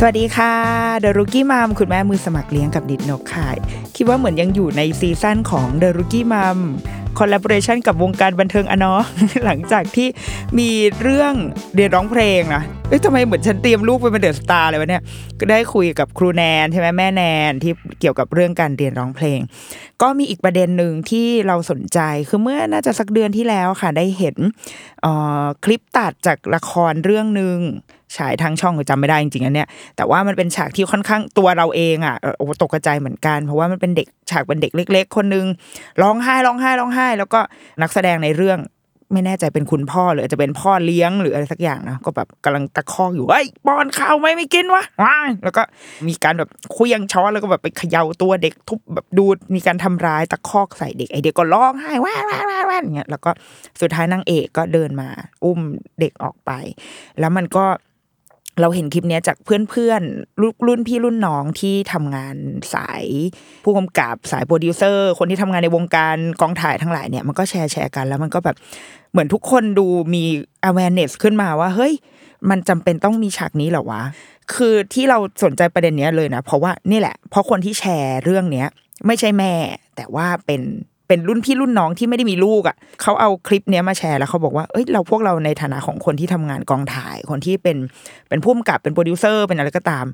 สวัสดีค่ะเด e r o o กี้ม o m คุณแม่มือสมัครเลี้ยงกับนิดนกค่ะ คิดว่าเหมือนยังอยู่ใน season ของเด e r o o กี้ม o m collaboration กับวงการบันเทิงอะเนาะหลังจากที่มีเรื่องเรียนร้องเพลงนะเอ้ยทำไมเหมือนฉันเตรียมลูกไปเป็นเดอะสตาร์เลยวะเนี่ย ก็ได้คุยกับครูแนนใช่ไหมแม่แนนที่เกี่ยวกับเรื่องการเรียนร้องเพลง ก็มีอีกประเด็นหนึ่งที่เราสนใจคือเมื่อน่าจะสักเดือนที่แล้วค่ะได้เห็นคลิปตัดจากละครเรื่องหนึ่งฉายทางช่องจำไม่ได้จริงๆอันเนี้ยแต่ว่ามันเป็นฉากที่ค่อนข้างตัวเราเองอะโอ้ตกใจเหมือนกัน เพราะว่ามันเป็นเด็กฉากเป็นเด็กเล็ก ๆ คนนึงร้องไห้ร้องไห้ร้องไห้ แล้วก็นักแสดงในเรื่อง ไม่แน่ใจเป็นคุณพ่อหรืออาจจะเป็นพ่อเลี้ยงหรืออะไรสักอย่างนะก็แบบกำลังตะคอกอยู่เอ้ยป้อนข้าวไหมไม่กินวะว้าแล้วก็มีการแบบคุยยังช้อนแล้วก็แบบไปเขย่าตัวเด็กทุบแบบดูมีการทำร้ายตะคอกใส่เด็กไอเด็กก็ร้องไห้ว้าว้าว้าว้าอย่างเงี้ยแล้วก็สุดท้ายนางเอกก็เดินมา อุ้มเด็กออกไป แล้วมันก็ เราเห็นคลิปนี้จากเพื่อนๆรุ่นพี่รุ่นน้องที่ทำงานสายผู้กำกับสายโปรดิวเซอร์ คนที่ทำงานในวงการกองถ่ายทั้งหลายเนี่ยมันก็แชร์แชร์กันแล้วมันก็แบบเหมือนทุกคนดูมี awareness ขึ้นมาว่า เฮ้ย มันจำเป็นต้องมีฉากนี้เหรอวะ คือที่เราสนใจประเด็นเนี้ยเลยนะ เพราะว่านี่แหละ เพราะคนที่แชร์เรื่องเนี้ย ไม่ใช่แม่ แต่ว่าเป็น เป็นรุ่นพี่รุ่นน้องที่ไม่ได้มีลูกอะเขาเอาคลิปเนี้ยมาแชร์แล้วเขาบอกว่าเอ้ยเราพวกเราในฐานะของคนที่ทำงานกองถ่าย คนที่เป็นเป็นผู้กำกับเป็นโปรดิวเซอร์เป็นอะไรก็ตาม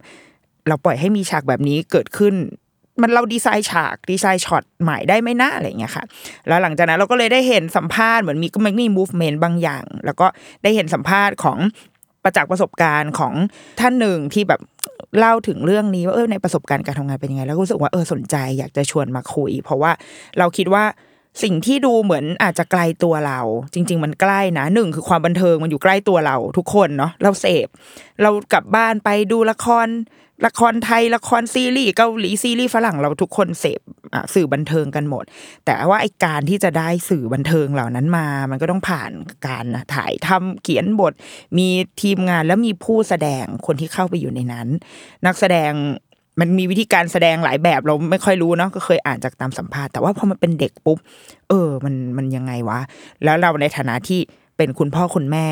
เราปล่อยให้มีฉากแบบนี้เกิดขึ้น มันเราดีไซน์ฉากดีไซน์ช็อตใหม่ได้ไหมนะอะไรเงี้ยค่ะ แล้วหลังจากนั้นเราก็เลยได้เห็นสัมภาษณ์เหมือนมีก็มันมี movement บางอย่าง แล้วก็ได้เห็นสัมภาษณ์ของประจักษ์ประสบการณ์ของท่านหนึ่งที่แบบ เล่าถึงเรื่องนี้ว่าเออในประสบการณ์การทำงานเป็นยังไง แล้วรู้สึกว่าเออสนใจอยากจะชวนมาคุย เพราะว่าเราคิดว่าสิ่งที่ดูเหมือนอาจจะไกลตัวเรา จริง ๆ มันใกล้นะหนึ่งคือความบันเทิงมันอยู่ใกล้ตัวเราทุกคนเนาะเราเสพเรากลับบ้านไปดูละคร ละครไทยละครซีรีส์เกาหลีซีรีส์ฝรั่งเราทุกคนเสพสื่อบันเทิงกันหมด แต่ว่าไอการที่จะได้สื่อบันเทิงเหล่านั้นมา มันก็ต้องผ่านการถ่ายทำเขียนบท มีทีมงานแล้วมีผู้แสดงคนที่เข้าไปอยู่ในนั้น นักแสดงมันมีวิธีการแสดงหลายแบบเราไม่ค่อยรู้เนาะก็เคยอ่านจากตามสัมภาษณ์แต่ว่าพอมันเป็นเด็กปุ๊บ เออ มันมันยังไงวะ แล้วเราในฐานะที่เป็นคุณพ่อคุณแม่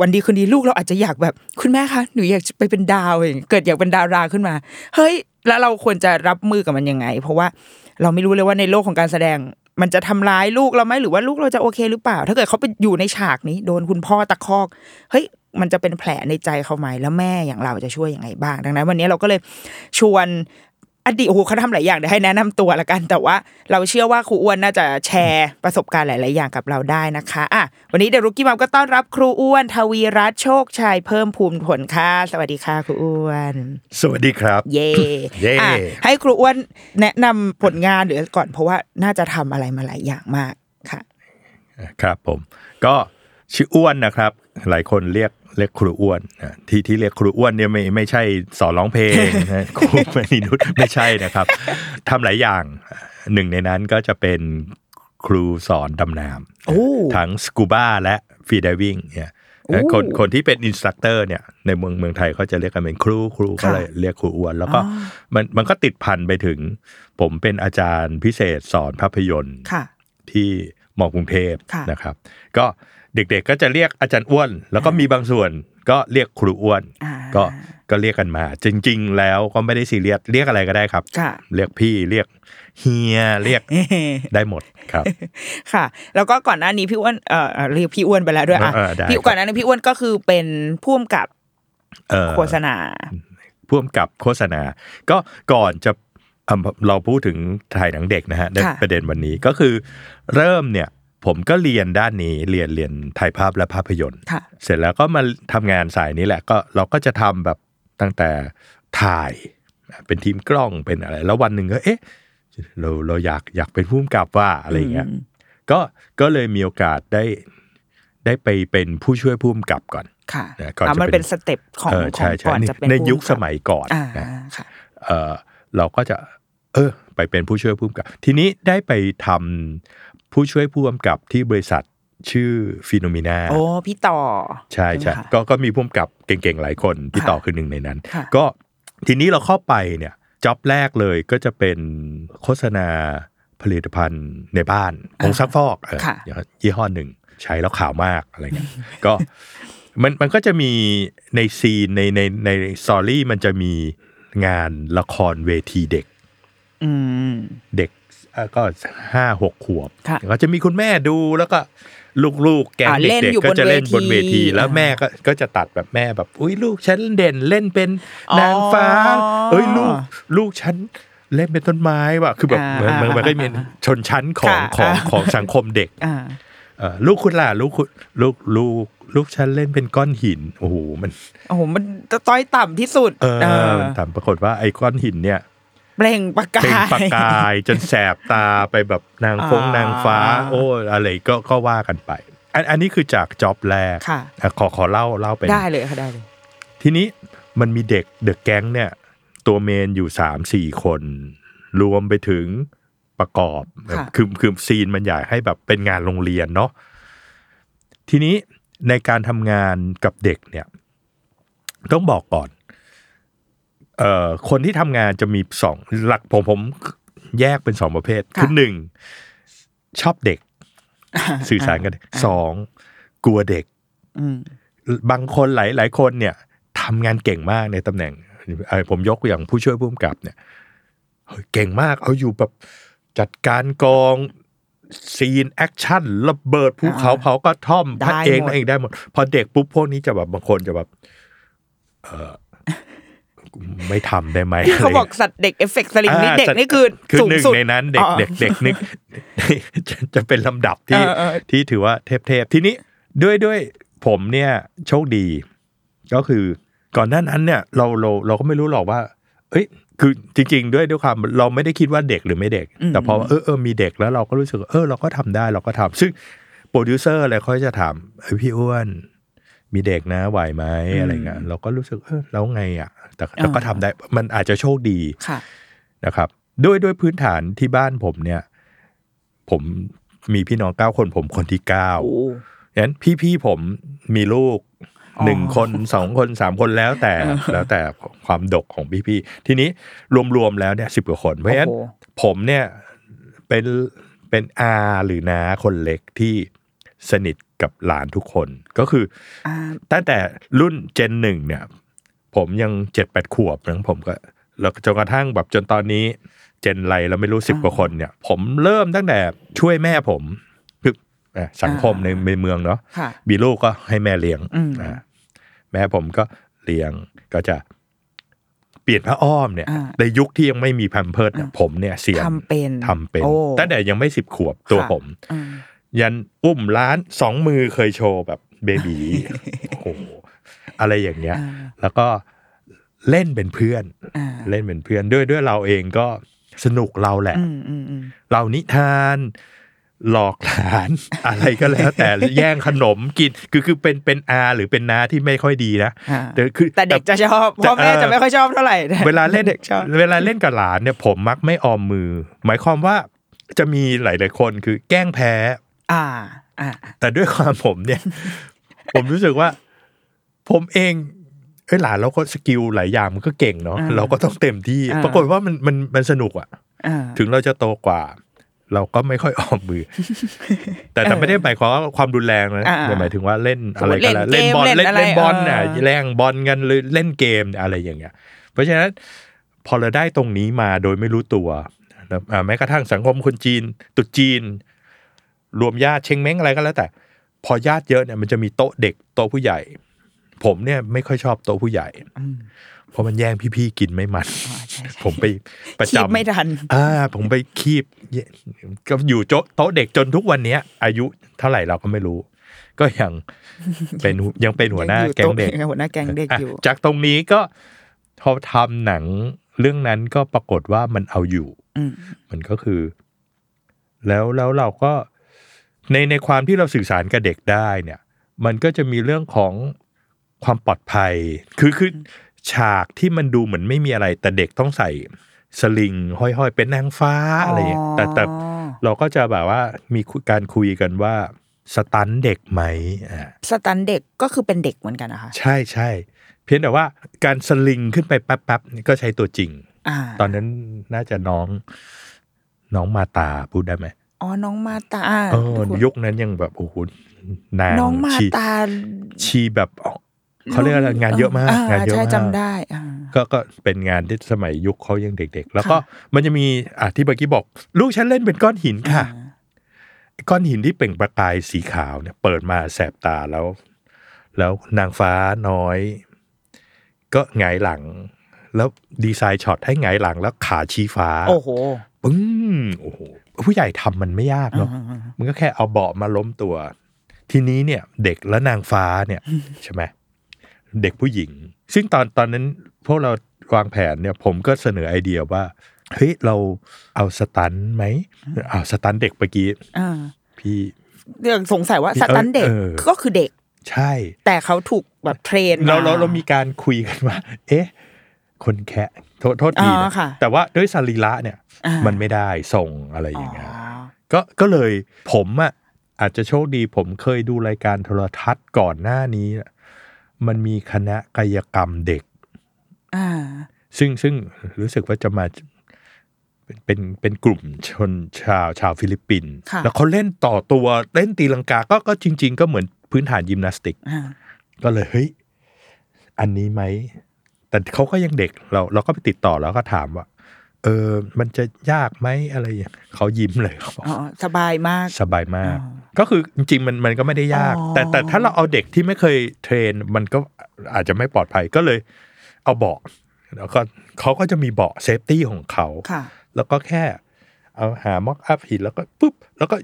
วันดีคืนดีลูกเราอาจจะอยากแบบ คุณแม่คะหนูอยากไปเป็นดาวอย่างเกิดอยากเป็นดาราขึ้นมา เฮ้ย แล้วเราควรจะรับมือกับมันยังไง เพราะว่าเราไม่รู้เลยว่าในโลกของการแสดง มันจะทำร้ายลูกเราไหมหรือว่าลูกเราจะโอเคหรือเปล่า ถ้าเกิดเขาไปอยู่ในฉากนี้ โดนคุณพ่อตะคอกเฮ้ยมันจะเป็นแผลในใจเขาไหมแล้วแม่อย่างเราจะช่วยยังไงบ้าง ดังนั้น วันนี้เราก็เลยชวน อดีตโอ้โหเขาทำหลายอย่างเดี๋ยวให้แนะนำตัวละกัน แต่ว่าเราเชื่อว่าครูอ้วนน่าจะแชร์ประสบการณ์หลาย ๆ อย่างกับเราได้นะคะอะวันนี้เดรุกี้มัมก็ต้อนรับครูอ้วนทวีรัตน์โชคชัยเพิ่มภูมิผลค่ะสวัสดีค่ะครูอ้วน สวัสดีครับ เย่เย่อะให้ครูอ้วนแนะนำผลงานเดี๋ยวก่อนเพราะว่าน่าจะทำอะไรมาหลายอย่างมากค่ะ ครับผม ก็ชื่ออ้วนนะครับ หลายคนเรียก เรียกครูอ้วนอะที่ที่เรียกครูอ้วนเนี่ยไม่ไม่ใช่สอนร้องเพลงนะครูมณีนุชไม่ใช่นะครับทำหลายอย่างหนึ่งในนั้นก็จะเป็นครูสอนดำน้ำโอ้ทั้งสกูบ้าและ freediving เนี่ยโอ้คนคนที่เป็น instructor เนี่ยในเมืองเมืองไทยเขาจะเรียกกันเป็นครูครูก็เลยเรียกครูอ้วน แล้วก็อ๋อมันมันก็ติดพันไปถึง ผมเป็นอาจารย์พิเศษสอนภาพยนตร์ค่ะที่มอกรุงเทพค่ะนะครับ ก็ เด็กๆก็จะเรียกอาจารย์อ้วน แล้วก็มีบางส่วนก็เรียกครูอ้วนอ่าก็ก็เรียกกันมา จริง ๆ แล้วก็ไม่ได้ซีเรียสเรียกอะไรก็ได้ครับค่ะเรียกพี่เรียกเฮียเรียกได้หมดครับ ค่ะ แล้วก็ก่อนหน้านี้พี่อ้วนเอ่อเอ่อเรียกพี่อ้วนไปแล้วด้วยอะเออเออได้พี่ครับก่อนหน้านี้พี่อ้วนก็คือเป็นผู้กำกับเอ่อโฆษณาพ่วมกับโฆษณา ก็ก่อนจะอะเราพูดถึงถ่ายหนังเด็กนะฮะในค่ะประเด็นวันนี้ก็คือเริ่มเนี่ย ผมก็เรียนด้านนี้เรียนเรียนถ่ายภาพและภาพยนตร์ค่ะเสร็จแล้วก็มาทำงานสายนี้แหละก็เราก็จะทำแบบตั้งแต่ถ่ายเป็นทีมกล้องเป็นอะไร แล้ววันหนึ่งก็เอ๊ะเราเราอยากอยากเป็นผู้กำกับว่าอะไรอย่างเงี้ยก็ก็เลยมีโอกาสได้ได้ไปเป็นผู้ช่วยผู้กำกับก่อนค่ะเนี่ยก่อนอะจะมันเป็เป็นนสเต็ปของเออขอใช่งใช่ก่อนในจะเป็นในผู้ยุคกำกับสมัยก่อนอ่านะค่ะเออเราก็จะ เออ ไปเป็นผู้ช่วยผู้กำกับ ทีนี้ได้ไปทำ ผู้ช่วยผู้กำกับที่บริษัทชื่อฟิโนมินาโอ้พี่ต่อ ใช่ใช่ไหมคะก็ก็มีผู้กำกับเก่งๆ หลายคน พี่ค่ะต่อคือหนึ่งในนั้นค่ะก็ทีนี้เราเข้าไปเนี่ยจ็อบแรกเลยก็จะเป็นโฆษณาผลิตภัณฑ์ในบ้านผงซักฟอกเออค่ะยี่ห้อหนึ่ง ใช้แล้วขาวมากอะไรเงี้ยก็มันมันก็จะมีในซีนในในในสตอรี่มันจะมีงานละครเวทีเด็กอืมเด็กเอ่อ ก็ห้าหกขวบค่ะก็จะมีคุณแม่ดูแล้วก็ลูกๆ แก๊งอ่าเล่นเด็กอยู่ๆก็จะเล่นบบนนเวเวทีที แล้วอ่าแม่ก็ก็จะตัดแบบแม่แบบ อุ้ยลูกฉันเด่นเล่นเป็นอ๋อนางฟ้าเอ้ยลูกอ๋อลูกฉันเล่นเป็นต้นไม้ว่ะคือแบบอ่ามันมันมันก็มีอ่าชนชั้นของค่ะของอ่าของสังคมเด็กอ่าเอ่อลูกคุณล่ะลูกคุณลูกลูกลูกฉันเล่นเป็นก้อนหินโอ้โหมันโอ้โหมันต้อยต่ำที่สุดเออเออมันถามปรากฏว่าไอ้ก้อนหินเนี่ย เปล่งประกาเป็นยประกาย จนแสบตาไปแบบนางฟงอ่านนางฟ้า โอ้อะไรก็ก็ว่ากันไป อันอันนี้คือจากจ็อบแรกค่ะอะขอขอเล่าเล่าเป็นได้เลยค่ะได้เลยทีนี้มันมีเด็กเดอะแก๊งเนี่ย ตัวเมนอยู่สามสี่คน รวมไปถึงประกอบค่ะคือคือซีนมันอยากให้แบบเป็นงานโรงเรียนเนาะทีนี้ในการทำงานกับเด็กเนี่ย ต้องบอกก่อน เอ่อคนที่ทำงานจะมีสองหลักผมผมแยกเป็นสองประเภทค่ะคือหนึ่งชอบเด็ก สื่อสารกันสองกลัวเด็กอืมบางคนหลายหลายคนเนี่ยทำงานเก่งมากในตำแหน่งเอ่อผมยกอย่างผู้ช่วยผู้กำกับเนี่ยเฮ้ยเก่งมากเอาอยู่แบบจัดการกองซีนแอคชั่นระเบิดภูเขาอ่าเผากระท่อมได้พัดเองหมดเองได้หมด พอเด็กปุ๊บพวกนี้จะแบบบางคนจะแบบ เออ ไม่ทำได้ไหมที่เขาบอกะไรสัตว์เด็กเอฟเฟกต์สลิงนี่อ่าเด็กสัตว์นี่คือคือสูงหนึ่งสุดในนั้นเด็กอ๋อเด็กเด็กนึกจะจะเป็นลำดับที่เออเออที่ถือว่าเทพเทพทีนี้ด้วยด้วยผมเนี่ยโชคดี ก็คือก่อนหน้านั้นเนี่ยเราเราเราก็ไม่รู้หรอกว่า เอ้ยคือจริง ๆ ด้วยด้วยความเราไม่ได้คิดว่าเด็กหรือไม่เด็กอืมแต่พอเออเออมีเด็กแล้วเราก็รู้สึกว่าเออเราก็ทำได้เราก็ทำซึ่งโปรดิวเซอร์อะไรเขาจะถามเอ้ยพี่อ้วนมีเด็กนะไหวไหมอะไรเงี้ยเราก็รู้สึกเออแล้วไงอะ แต่แต่ก็ทำได้มันอาจจะโชคดีค่ะนะครับ ด้วยด้วยพื้นฐานที่บ้านผมเนี่ย ผมมีพี่น้องเก้าคนผมคนที่เก้าโอ้งั้นพี่ๆผมมีลูกอ๋อหนึ่งคนสองคนสามคนแล้วแต่แล้วแต่ความดกของพี่ๆทีนี้รวมๆแล้วเนี่ยสิบกว่าคน เพราะฉะนั้นโอ้โหผมเนี่ยเป็นเป็นอาหรือน้าคนเล็กที่สนิทกับหลานทุกคนก็คืออ่าตั้งแต่รุ่นเจนหนึ่งเนี่ย ผมยังเจ็ดแปดขวบนะผมก็แล้วจนกระทั่งแบบจนตอนนี้ เจนไรเราไม่รู้สิบกว่าคนเนี่ย ผมเริ่มตั้งแต่ช่วยแม่ผมคืออะสังคมในในเมืองเนาะค่ะมีลูกก็ให้แม่เลี้ยงอืมอะแม่ผมก็เลี้ยงก็จะเปลี่ยนผ้าอ้อมเนี่ยอ่าในยุคที่ยังไม่มีแพมเพิร์ดเนี่ยผมเนี่ยเสียทำเป็นทำเป็นโอ้ตั้งแต่ยังไม่สิบขวบตัวค่ะผมอืมยันอุ้มร้านสองมือเคยโชว์แบบเบบีโอ้โห อะไรอย่างเงี้ยอ่าแล้วก็เล่นเป็นเพื่อนอ่าเล่นเป็นเพื่อนด้วยด้วยเราเองก็สนุกเราแหละอืมอืมอืมเรานิทานหลอกหลานอะไรก็แล้ว แต่แย่งขนมกินคือคือเป็นเป็นอาหรือเป็นน้าที่ไม่ค่อยดีนะอ่าแต่คือแต่เด็กจะชอบพ่อแม่เออจะไม่ค่อยชอบเท่าไหร่เวลาเล่นเด็กชอบเวลาเล่นกับหลานเนี่ยผมมักไม่ออมมือ หมายความว่าจะมีหลาย ๆ คนคือแกล้งแพ้ อ่า อ่า แต่ด้วยความผมเนี่ย ผมรู้สึกว่า ผมเองเอ้ยหลานเราก็สกิลหลายอย่างมันก็เก่งเนาะอ่าเราก็ต้องเต็มที่อ่าปรากฏว่ามันมันมันสนุกอะอ่าถึงเราจะโตกว่า เราก็ไม่ค่อยออกมือ แต่แต่ไม่ได้หมายความว่าความรุนแรงนะอ่าแต่หมายถึงว่าเล่นอะไรเล่กันนแล้วเกเล่นมบอลเล่เล่นนอะไรเล่นบอลน่ะเออแรงบอลกันหรือเล่นเกมอะไรอย่างเงี้ย เพราะฉะนั้นพอเราได้ตรงนี้มาโดยไม่รู้ตัวนะอ่าแม้กระทั่งสังคมคนจีนตรุษจีน รวมญาติเชงเม้งอะไรก็แล้วแต่ พอญาติเยอะเนี่ยมันจะมีโต๊ะเด็กโต๊ะผู้ใหญ่ ผมเนี่ยไม่ค่อยชอบโต๊ะผู้ใหญ่ เพราะมันแย่งพี่ๆกินไม่มัน ผมไปประคีบจำไม่ทันอ่าผมไปคีบก็อยู่โจ๊ะโต๊ะเด็กจนทุกวันเนี้ย อายุเท่าไหร่เราก็ไม่รู้ ก็ยังเป็นยังเป็นหัวหน้ายังอยู่แก๊งเด็กโต๊ะหัวหน้าแก๊งเด็กอะอยู่ จากตรงนี้ก็พอทำหนังเรื่องนั้นก็ปรากฏว่ามันเอาอยู่อืมมันก็คือ แล้วแล้วเราก็ในในความที่เราสื่อสารกับเด็กได้เนี่ย มันก็จะมีเรื่องของ ความปลอดภัย คือคือฉากที่มันดูเหมือนไม่มีอะไร แต่เด็กต้องใส่สลิงห้อยๆ เป็นนางฟ้าอะไรอย่างเงี้ยแต่แต่อ๋อเราก็จะแบบว่ามีคุยการคุยกันว่าสตันเด็กไหมอ่าสตันเด็กก็คือเป็นเด็กเหมือนกันนะคะใช่ใช่เพียงแต่ว่าการสลิงขึ้นไปแป๊บๆนี่ก็ใช้ตัวจริงอ่าตอนนั้นน่าจะน้องน้องมาตาพูดได้ไหมอ๋อ น้องมาตาเออยุคนั้นยังแบบโอ้โหนางน้องมาชีตาชีแบบ เขาเรียกอะไรงานเยอะมากงานเยอะใช่มากจำได้อ่าก็ก็เป็นงานที่สมัยยุคเขายังเด็ก ๆ แล้วก็ค่ะมันจะมีอะที่เมื่อกี้บอก ลูกฉันเล่นเป็นก้อนหินค่ะ ก้อนหินที่เปล่งประกายสีขาวเนี่ย เปิดมาแสบตาแล้ว แล้วนางฟ้าน้อย ก็หงายหลัง แล้วดีไซน์ช็อตให้หงายหลังแล้วขาชี้ฟ้า โอ้โหปึ้งโอ้โหผู้ใหญ่ทำมันไม่ยากเนาะมันก็แค่เอาเบาะมาล้มตัว ทีนี้เนี่ย เด็กและนางฟ้าเนี่ยใช่ไหม เด็กผู้หญิง ซึ่งตอนตอนนั้นพวกเราวางแผนเนี่ยผมก็เสนอไอเดียว่าเฮ้ยเราเอาสตันไหมเอาสตันเด็กเมื่อกี้อ่าพี่เรื่องสงสัยว่าพี่สตันเด็กเออก็คือเด็ก ใช่ แต่เขาถูกแบบเทรนเรามาเราเรามีการคุยกันว่า เอ๊ะ คนแคะโทษโทษทีอ๋นะอค่ะแต่ว่าด้วยสรีระเนี่ยอ่ามัมันไม่ได้ส่งอะไรออ๋อย่างเงี้ยก็ก็เลยผมอะอาจจะโชคดีผมเคยดูรายการโทรทัศน์ก่อนหน้านี้น่ะ มันมีคณะกายกรรมเด็ก อ่า ซึ่งซึ่งรู้สึกว่าจะมาเป็นเป็นเป็นกลุ่มชนชาวชาวฟิลิปปินส์ค่ะ แล้วเขาเล่นต่อตัวเล่นตีลังกาก็ก็จริง ๆ ก็เหมือนพื้นฐานยิมนาสติก อ่าก็เลยเฮ้ย อันนี้ไหม แต่เขาก็ยังเด็กเราเราก็ไปติดต่อแล้วก็ถามว่า เออมันจะยากไหมอะไรอย่างเขายิ้มเลยเขาบอกอ๋อสบายมากสบายมากอ๋อก็คือจริงๆมันมันก็ไม่ได้ยากอ๋อแต่แต่ถ้าเราเอาเด็กที่ไม่เคยtrain มันก็อาจจะไม่ปลอดภัยก็เลย เอาเบาะแล้วก็เขาก็จะมีเบาะ safety ของเขาค่ะแล้วก็แค่ เอาหา mock up หินแล้วก็ปุ๊บ แล้วก็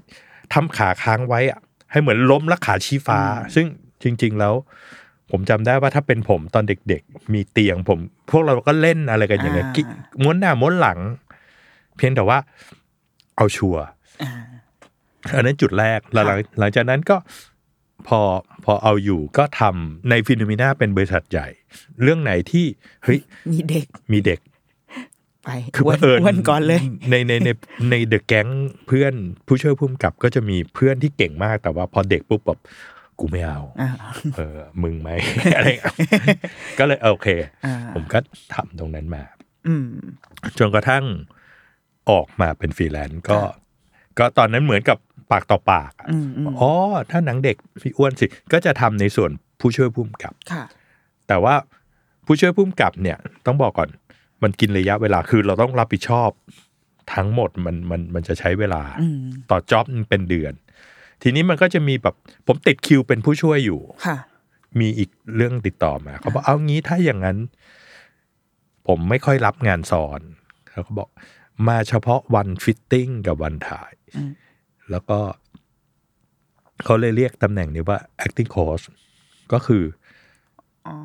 ทำขาค้างไว้อะให้เหมือนล้มแล้วขาชี้ฟ้า ซึ่งจริง ๆ แล้ว ผมจำได้ว่าถ้าเป็นผมตอนเด็กๆ มีเตียงผม พวกเราก็เล่นอะไรกันอย่างเงี้ยอ่ากิม้วนหน้าม้วนหลัง เพียงแต่ว่า เอาชัวร์อ่าอันนั้นจุดแรกแล้วหลังหลังจากนั้นก็พอพอเอาอยู่ก็ทำในฟิโนมิน่าเป็นบริษัทใหญ่ เรื่องไหนที่เฮ้ยมีเด็กมีเด็ก ไปคืออ้วนเผอิญอ้วนก่อนเลย ในในในในเดอะแก๊งเพื่อนผู้ช่วยผู้กำกับก็จะมีเพื่อนที่เก่งมากแต่ว่าพอเด็กปุ๊บแบบ กูไม่เอาอ่าเออมึงไหมอะไรอย่างเงี้ยก็เลยโอเคอ่าผมก็ทำตรงนั้นมาอืมจนกระทั่งออกมาเป็นฟรีแลนซ์ก็ ก็ตอนนั้นเหมือนกับปากต่อปากอะอืมอืมอ๋อถ้าหนังเด็กพี่อ้วนสิ ก็จะทำในส่วนผู้ช่วยผู้กำกับค่ะแต่ว่าผู้ช่วยผู้กำกับเนี่ย ต้องบอกก่อนมันกินระยะเวลาคือเราต้องรับผิดชอบทั้งหมดมันมันมันจะใช้เวลาอืมต่อ job มันเป็นเดือน ทีนี้มันก็จะมีแบบผมติดคิวเป็นผู้ช่วยอยู่ค่ะ มีอีกเรื่องติดต่อมาเขาบอกเอางี้ถ้าอย่างนั้น ผมไม่ค่อยรับงานสอนเขาก็บอก มาเฉพาะวัน fitting กับวันถ่ายอืมแล้วก็เขาเลยเรียกตำแหน่งนี้ว่า acting coach ก็คืออ๋อ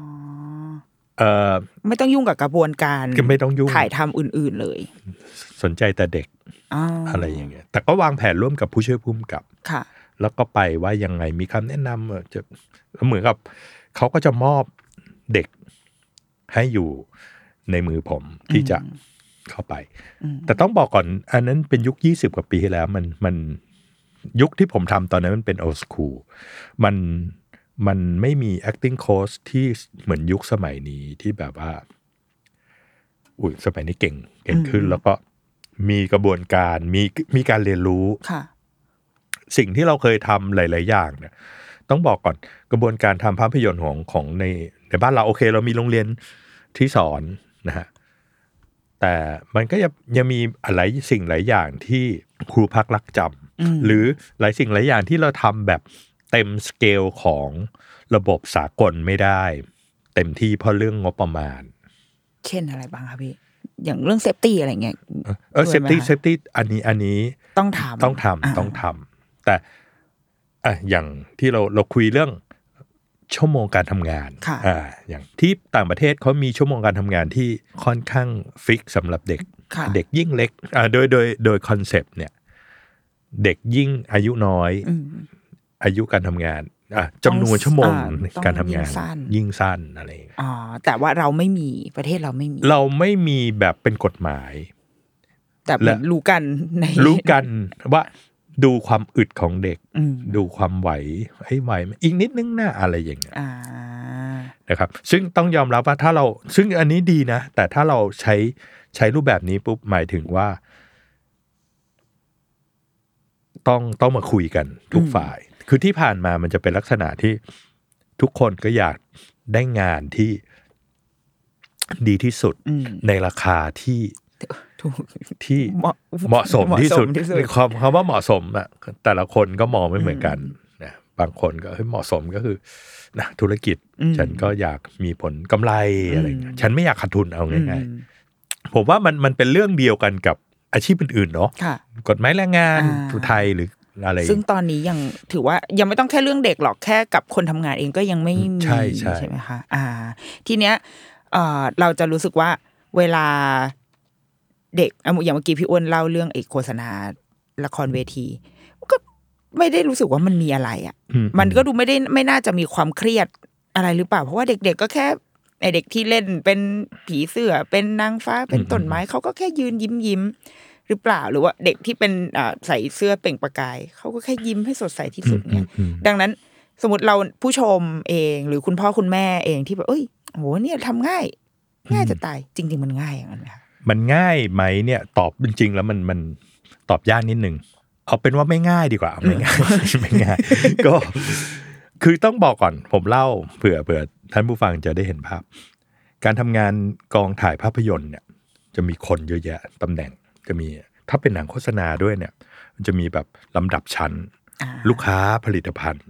เอ่อไม่ต้องยุ่งกับกระบวนการก็ไม่ต้องยุ่งถ่ายทำอื่น ๆเลย สนใจแต่เด็กอ๋อออะไรอย่างเงี้ยแต่ก็วางแผนร่วมกับผู้ช่วยผู้กำกับค่ะ แล้วก็ไปว่ายังไงมีคำแนะนำเอ่อจะเหมือนกับเขาก็จะมอบเด็กให้อยู่ในมือผมที่จะเข้าไป แต่ต้องบอกก่อน อันนั้นเป็นยุคยี่สิบกว่าปีที่แล้ว มันมันยุคที่ผมทำตอนนั้นมันเป็น old school มันมันไม่มี acting coach ที่เหมือนยุคสมัยนี้ที่แบบว่า อุ้ยสมัยนี้เก่ง เก่งขึ้นแล้วก็มีกระบวนการมีมีการเรียนรู้ค่ะ สิ่งที่เราเคยทำหลาย ๆ อย่างเนี่ยต้องบอกก่อนกระบวนการทำภาพยนตร์ของของในในบ้านเราโอเค เรามีโรงเรียนที่สอนนะฮะแต่มันก็ยังยังมีอะไรสิ่งหลายอย่างที่ครูพักลักจำหรือหลายสิ่งหลายอย่างที่เราทำแบบเต็มสเกลของระบบสากลไม่ได้ เต็มที่เพราะเรื่องงบประมาณ เช่นอะไรบ้างคะพี่อย่างเรื่อง safety อะไรเงี้ยเออ safety safe ty อันนี้อันนี้ต้องทำต้องทำอ่าต้องทำ แต่อะอย่างที่เราเราคุยเรื่องชั่วโมงการทำงานค่ะอ่าอย่างที่ต่างประเทศเขามีชั่วโมงการทำงานที่ค่อนข้าง fix สำหรับเด็กค่ะเด็กยิ่งเล็กอ่าโดยโดยโดยคอนเซปต์เนี่ย เด็กยิ่งอายุน้อยอืมอายุการทำงานอะจำนวนชั่วโมงอ่าต้องการทำงานยิ่งสั้นยิ่งสั้นอะไรอย่างเงี้ยอ๋อแต่ว่าเราไม่มีประเทศเราไม่มี เราไม่มีแบบเป็นกฎหมาย แต่เหมือนและรู้กันในรู้กันว่า ดูความอึดของเด็กอืมดูความไหวให้ยไหวไหมอีกนิดนึงนะอะไรอย่างเงี้ยอ่านะครับ ซึ่งต้องยอมรับว่าถ้าเรา ซึ่งอันนี้ดีนะ แต่ถ้าเราใช้ใช้รูปแบบนี้ปุ๊บหมายถึงว่า ต้องต้องมาคุยกันทุกฝ่าย คือที่ผ่านมามันจะเป็นลักษณะที่ทุกคนก็อยากได้งานที่ดีที่สุดอืมในราคาที่ถูก ที่เหมาะเหมาะสมที่สุดเหมาะสมที่สุดความคำว่าเหมาะสมอะแต่ละคนก็มองไม่เหมือนกันนะบางคนก็เฮ้ยเหมาะสมก็คือนะธุรกิจ ฉันก็อยากมีผลกำไรอะไรเงี้ยฉันไม่อยากขาดทุนเอาง่ายๆผมว่ามันมันเป็นเรื่องเดียวกันกับอาชีพอื่นๆเนาะค่ะกฎหมายแรงงานอ่าไทยหรืออะไรซึ่งตอนนี้ยังถือว่ายังไม่ต้องแค่เรื่องเด็กหรอกแค่กับคนทำงานเองก็ยังไม่มีใช่ใช่ไหมคะอ่า ทีเนี้ยเอ่อเราจะรู้สึกว่าเวลา เด็กอะอย่างเมื่อกี้พี่อ้วนเล่าเรื่องไอ้โฆษณาละครเวที ก็ไม่ได้รู้สึกว่ามันมีอะไรอะอืมันก็ดูไม่ได้ไม่น่าจะมีความเครียดอะไรหรือเปล่า เพราะว่าเด็ก ๆ ก็แค่ไอเด็กที่เล่นเป็นผีเสื้อเป็นนางฟ้าเป็นต้นไม้เขาก็แค่ยืนยิ้มยิ้มหรือเปล่าหรือว่าเด็กที่เป็นอ่าใส่เสื้อเปล่งประกายเขาก็แค่ยิ้มให้สดใสที่สุดเนี่ยอืมดังนั้นสมมติเราผู้ชมเองหรือคุณพ่อคุณแม่เองที่แบบเอ้ยโหเนี่ยทำง่าย ง่ายจะตายจริง ๆ มันง่ายอย่างนั้นไหมคะ มันง่ายไหมเนี่ยตอบจริง ๆ แล้วมันมันตอบยากนิดนึงเอาเป็นว่าไม่ง่ายดีกว่าไม่ง่ายไม่ง่ายก็คือต้องบอกก่อนผมเล่าเผื่อเผื่อท่านผู้ฟังจะได้เห็นภาพ การทำงานกองถ่ายภาพยนตร์เนี่ย จะมีคนเยอะแยะตำแหน่งจะมีถ้าเป็นหนังโฆษณาด้วยเนี่ย มันจะมีแบบลำดับชั้นอ่าลูกค้าผลิตภัณฑ์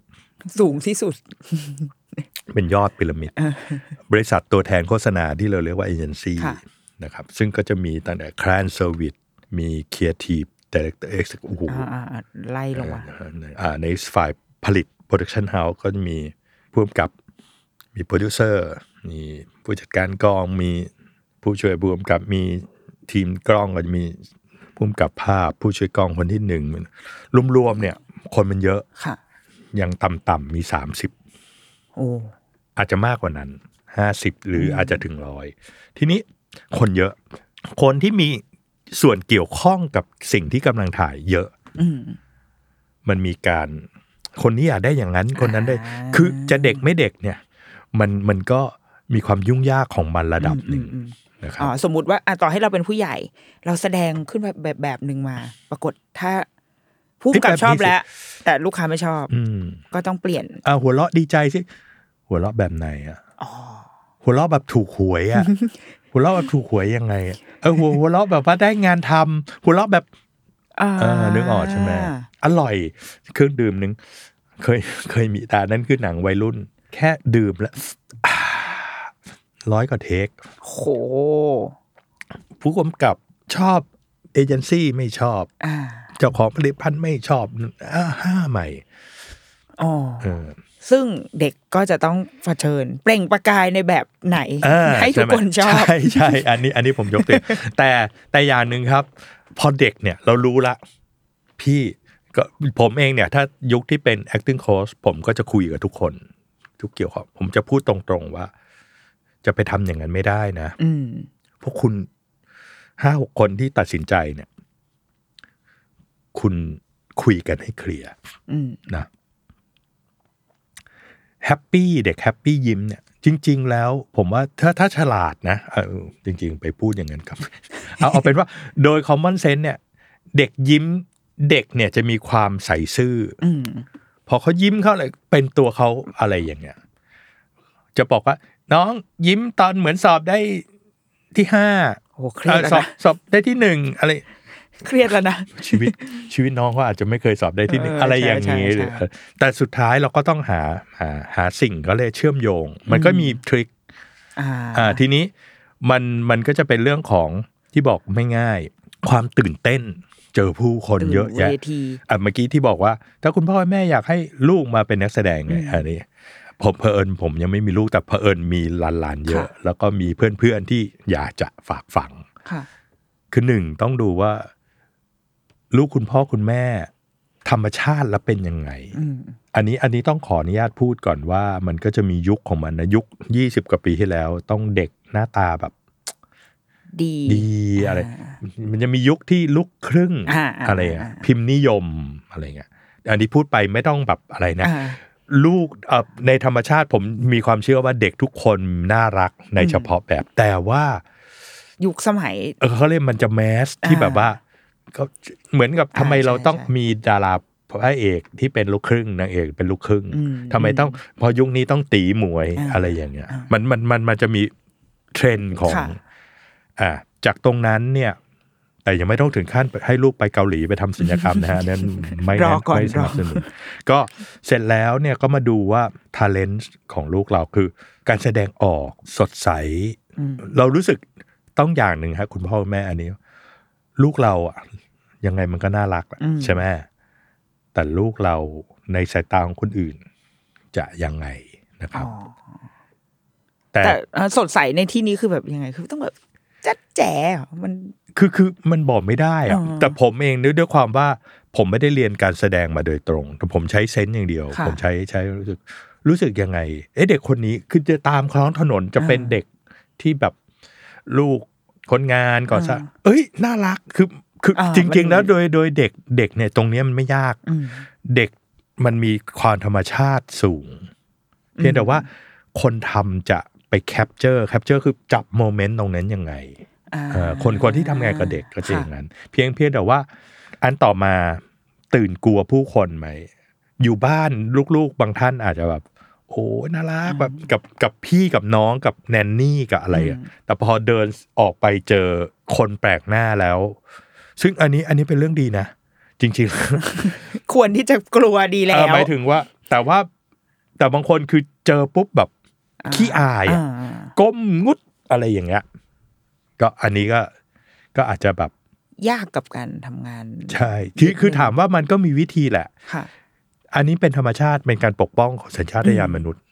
สูงที่สุด เป็นยอดพีระมิด บริษัทตัวแทนโฆษณาที่เราเรียกว่าเอเจนซี่ค่ะ นะครับ ซึ่งก็จะมีตั้งแต่ client service มี creative director เอ็กซ์โอ้โหอ่าอ่าอ่าไล่ลงมาอ่าในฝ่ายผลิต production house ก็จะมีผู้กำกับมีโปรดิวเซอร์ มีผู้จัดการกล้อง มีผู้ช่วยผู้กำกับ มีทีมกล้องก็จะมีผู้กำกับภาพ ผู้ช่วยกล้องคนที่หนึ่งรวมๆเนี่ย คนมันเยอะค่ะยังต่ำๆมีสามสิบโอ้อาจจะมากกว่านั้นห้าสิบหรืออาจจะถึงร้อยทีนี้ คนเยอะ คนที่มีส่วนเกี่ยวข้องกับสิ่งที่กำลังถ่ายเยอะอืมมันมีการคนนี้อยากได้อย่างนั้นคนนั้นได้อ่าคือจะเด็กไม่เด็กเนี่ย มันมันก็มีความยุ่งยากของมันระดับหนึ่งนะครัอ๋บอสมมุติว่าอะต่อให้เราเป็นผู้ใหญ่ เราแสดงขึ้นแบบแบบแบบหนึ่งมา ปรากฏถ้าผู้กำกับชอบแล้ว แต่ลูกค้าไม่ชอบ อืมก็ต้องเปลี่ยนอ่าหัวเราะดีใจสิหัวเราะแบบไหนอะหัวเราะแบบถูกหวยอะ หัวเราะแบบถูกหวยยังไงอะเออหัวหัวเราะแบบว่าได้งานทำหัวเราะแบบอ่าเออนึกออกใช่ไหมอร่อย เครื่องดื่มหนึ่งเคยเคยมีแต่นั้นคือหนังวัยรุ่น แค่ดื่มแล้วอ่าร้อยกว่าเทคโหผู้กำกับชอบเอเจนซี่ไม่ชอบอ่าเจ้าของผลิตภัณฑ์ไม่ชอบอ่าห้าใหม่อ๋อเออ ซึ่งเด็กก็จะต้องเผชิญ เปล่งประกายในแบบไหนอ่าให้ทุกช่ไมคนชอบ ใช่ใช่อันนี้อันนี้ผมยกตัวอย่างแต่แต่อย่างหนึ่งครับ พอเด็กเนี่ยเรารู้ละ พี่ก็ผมเองเนี่ย ถ้ายุคที่เป็น acting coach ผมก็จะคุยกับทุกคน ทุกเกี่ยวข้องผมจะพูดตรงๆว่า จะไปทำอย่างนั้นไม่ได้นะอืมพวกคุณห้าหกคนที่ตัดสินใจเนี่ย คุณคุยกันให้เคลียร์อืมนะ happy เด็ก happy ยิ้มเนี่ยจริง ๆ แล้วผมว่าถ้าถ้าฉลาดนะเออจริง ๆ ไปพูดอย่างนั้นกับ เอาเอาเป็นว่าโดย common sense เนี่ยเด็กยิ้มเด็กเนี่ยจะมีความใสซื่อออืมพอเขายิ้มเขาเลยเป็นตัวเขาอะไรอย่างเงี้ย จะบอกว่า น้องยิ้มตอนเหมือนสอบได้ที่ห้าโอ้เครียดเอ่อแล้วสอบนะสอบได้ที่หนึ่งอะไร เครียดแล้วนะชีวิตชีวิตน้องก็อาจจะไม่เคยสอบได้ที่หนึ่งเอออะไรอย่างนี้ใช่ใช่เออแต่สุดท้ายเราก็ต้องหาหาหาสิ่งก็เลยเชื่อมโยง มันก็มีทริคอ่าอ่าทีนี้มันมันก็จะเป็นเรื่องของที่บอกไม่ง่าย ความตื่นเต้น เจอผู้คนตื่นเยอะแยะเวทีอะเมื่อกี้ที่บอกว่า ถ้าคุณพ่อแม่อยากให้ลูกมาเป็นนักแสดงไงอันนี้ผมเพอเอิญผมยังไม่มีลูกแต่เพอเอิญมีหลานๆเยอะค่ะแล้วก็มีเพื่อนๆที่อยากจะฝากฝังค่ะคือหนึ่งต้องดูว่า ลูกคุณพ่อคุณแม่ ธรรมชาติแล้วเป็นยังไงอืมอันนี้อันนี้ต้องขออนุญาตพูดก่อนว่า มันก็จะมียุคของมันนะยุคยี่สิบกว่าปีที่แล้ว ต้องเด็กหน้าตาแบบดีดีอะไร มันจะมียุคที่ลุกครึ่งอ่าอ่าอะไรอะอ่าพิมพ์นิยมอะไรเงี้ยอันนี้พูดไปไม่ต้องแบบอะไรนะอ่าลูกเอ่อในธรรมชาติผมมีความเชื่อว่าเด็กทุกคนน่ารักในเฉพาะแบบแต่ว่า ยุคสมัย เออเขาเรียกมันจะแมสที่อ่าแบบว่า ก็เหมือนกับอ่าทำไมเราใช่ต้องใช่มีดาราพระเอกที่เป็นลูกครึ่งนางเอกเป็นลูกครึ่งอืมทำไมต้องพอยุคนี้ต้องตีหมวยอ่าอะไรอย่างเงี้ยอ่ามันมันมันมันจะมีเทรนด์ของค่ะอ่า จากตรงนั้นเนี่ย แต่ยังไม่ต้องถึงขั้นให้ลูกไปเกาหลีไปทำศัลยกรรมนะฮะนั่นไม่รอก่อนไม่สนับสนุนก็เสร็จแล้วเนี่ยก็มาดูว่าท a เลน t ์ของลูกเราคือ การแสดงออกสดใส เรารู้สึกต้องอย่างหนึ่งฮะคุณพ่อคุณแม่อันนี้ ลูกเราอะยังไงมันก็น่ารักอะอืมใช่ไหมแต่ลูกเราในสายตาของคนอื่น จะยังไงนะครับอ๋อแต่แต่เอ่อสดใสในที่นี้คือแบบยังไง คือต้องแบบจัดแจ๋เหรอมันคือคือมันบอกไม่ได้อะอ๋อแต่ผมเองนึกด้วยความว่า ผมไม่ได้เรียนการแสดงมาโดยตรง แต่ผมใช้เซนส์อย่างเดียวค่ะผมใช้ใช้รู้สึก รู้สึกยังไง เอ๊ะเด็กคนนี้คือจะตามท้องถนนจะเป็นอ่าเด็กที่แบบลูก คนงานก่อสร้างอ่าเอ้ย น่ารักคือคืออาจริงมันๆแล้วโดยโดยเด็กเด็กเนี่ยตรงเนี้ยมันไม่ยากอืมเด็กมันมีความธรรมชาติสูง เพียงแต่ว่าคนทำจะไป capture capture คือจับ moment ตรงนั้นยังไงอ่าเอ่อคนคนที่ทำงานกับเด็กก็จะอย่างนั้น เพียงเพียงแต่ว่า อันต่อมาตื่นกลัวผู้คนไหมอยู่บ้านลูกๆ บางท่านอาจจะแบบ โอ้น่ารักแบบกับกับพี่กับน้องกับแนนนี่กับอะไรอะแต่พอเดินออกไปเจอคนแปลกหน้าแล้ว ซึ่งอันนี้อันนี้เป็นเรื่องดีนะ จริง ๆ ควรที่จะกลัวดีแล้เออวหมายถึงว่า แต่ว่าแต่บางคนคือเจอปุ๊บแบบขี้อายอะอ่าก้มงุดอะไรอย่างเงี้ยก็อันนี้ก็ก็อาจจะแบบยากกับการทำงาน ใช่คือคือถามว่ามันก็มีวิธีแหละค่ะ อันนี้เป็นธรรมชาติเป็นการปกป้องของสัญชาตญาณมนุษย์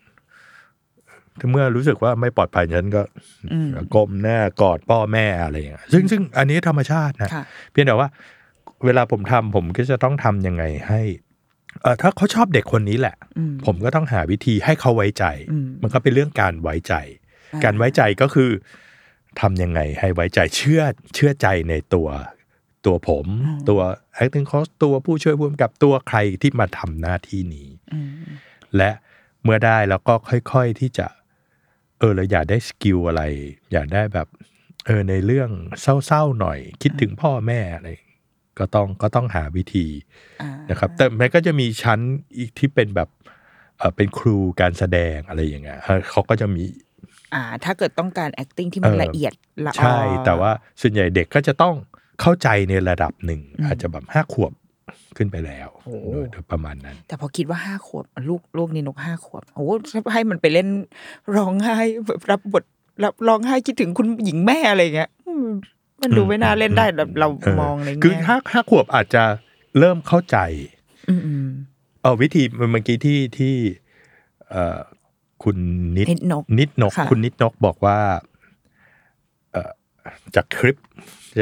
ถ้าเมื่อรู้สึกว่าไม่ปลอดภัยฉันก็อืมก้มหน้ากอดพ่อแม่อะไรอย่างเงี้ยซึ่งซึ่งอันนี้ธรรมชาตินะค่ะเพียงแต่ว่า เวลาผมทำผมก็จะต้องทำยังไงให้เออถ้าเขาชอบเด็กคนนี้แหละอืมผมก็ต้องหาวิธีให้เขาไว้ใจอืมมันก็เป็นเรื่องการไว้ใจอ่าการไว้ใจก็คือทำยังไงให้ไว้ใจเชื่อเชื่อใจในตัว ตัวผม ตัว acting coach ตัวผู้ช่วยผู้กำกับตัวใครที่มาทำหน้าที่นี้อืมและเมื่อได้แล้วก็ค่อยๆที่จะเออเราอยากได้สกิลอะไร อยากได้แบบเออในเรื่องเศร้าๆหน่อย คิดถึงพ่อแม่อะไรก็ต้องก็ต้องหาวิธีอ่านะครับ แต่มันก็จะมีชั้นอีกที่เป็นแบบเออเป็นครูการแสดงอะไรอย่างเงี้ยเออเขาก็จะมีอ่าถ้าเกิดต้องการ acting ที่มันเออละเอียดละออใช่ แต่ว่าส่วนใหญ่เด็กก็จะต้อง เข้าใจในระดับหนึ่ง อาจจะแบบห้าขวบขึ้นไปแล้วโดยประมาณนั้น แต่พอคิดว่าห้าขวบ ลูกลูกนี่นกห้าขวบโอ้โหถ้าให้มันไปเล่นร้องไห้แบบรับบทรับร้องไห้คิดถึงคุณหญิงแม่อะไรเงี้ยอืมมันดูไม่น่าเล่นได้แบบเราเออมองในแง่คือห้าห้าขวบอาจจะเริ่มเข้าใจอืมอืมเอาวิธีเมื่อกี้ที่ที่เอ่อคุณนิดนิดนกนิดนกค่ะคุณนิดนกบอกว่าเอ่อจากคลิป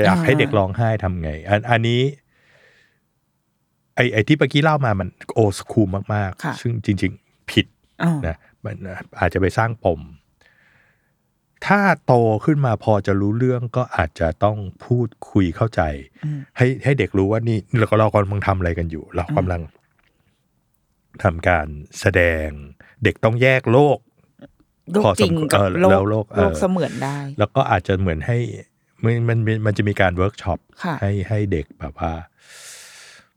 อยากอ่าให้เด็กร้องไห้ทำไง อันอันนี้ ไอไอที่เมื่อกี้เล่ามามันโอสคูลมากค่ะๆซึ่งจริง ๆ ผิดอ๋อนะมันอาจจะไปสร้างปม ถ้าโตขึ้นมาพอจะรู้เรื่องก็อาจจะต้องพูดคุยเข้าใจ ให้ให้เด็กรู้ว่านี่เราก็เรากำลังทำอะไรกันอยู่ เรากำลังทำการแสดง เด็กต้องแยกโลกโลกพอสมจริงกับเออโลกแล้วโลกเออโลกเสมือนได้ แล้วก็อาจจะเหมือนให้ มันมันมันมันจะมีการเวิร์กช็อปค่ะให้ให้เด็กแบบว่า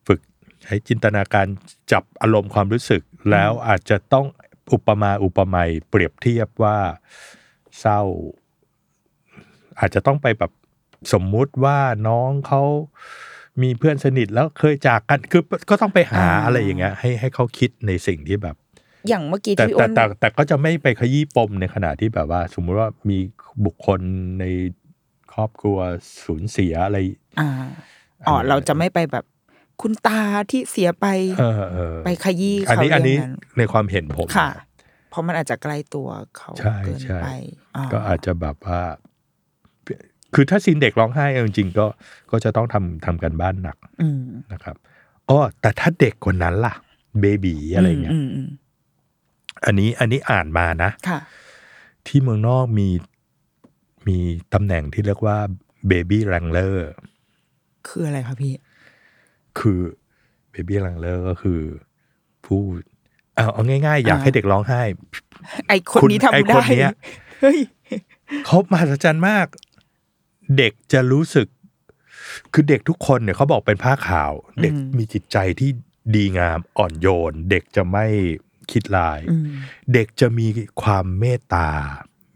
ฝึกใช้จินตนาการจับอารมณ์ความรู้สึก แล้วอาจจะต้องอุปมาอุปไมยเปรียบเทียบว่าเศร้า อาจจะต้องไปแบบสมมุติว่าน้องเขามีเพื่อนสนิทแล้วเคยจากกันคือก็ต้องไปหาอ่าอะไรอย่างเงี้ยให้ให้เขาคิดในสิ่งที่แบบ อย่างเมื่อกี้แต่ที่พี่แต่อ้นแต่แต่ก็จะไม่ไปขยี้ปมในขณะที่แบบว่า สมมุติว่ามีบุคคลใน ครอบครัวสูญเสียอะไรอ่าอ๋อเราจะไม่ไปแบบคุณตาที่เสียไปเออเออไปขยี้อันเขานี้เรื่อัอนงนี้นั้นในความเห็นผมค่ะ เพราะมันอาจจะใกล้ตัวเขาใช่เกินใช่ไปอ่ก็อาจจะแบบว่า คือถ้าซีนเด็กร้องไห้เอาจริงๆก็ก็จะต้องทำทำกันบ้านหนักอืมนะครับอ๋อแต่ถ้าเด็กกว่านั้นล่ะ เบบีอะไรเงี้ยมอืมอันนี้อันนี้อ่านมานะค่ะที่เมืองนอกมี มีตำแหน่งที่เรียกว่าเบบี้แรงเลอร์คืออะไรคะพี่ คือเบบี้ r ังเลอร์ก็คือผู้เอาเอาง่ายๆ อยากอ่าให้เด็กร้องไห้ ไอคนนี้คุณไอ้ทำได้คนเนี้ยเฮ้ยเขามหัศจรรย์มาก เด็กจะรู้สึก คือเด็กทุกคนเนี่ยเขาบอกเป็นผ้าขาว เด็กมีจิตใจที่ดีงามอ่อนโยน เด็กจะไม่คิดลายอืมเด็กจะมีความเมตตา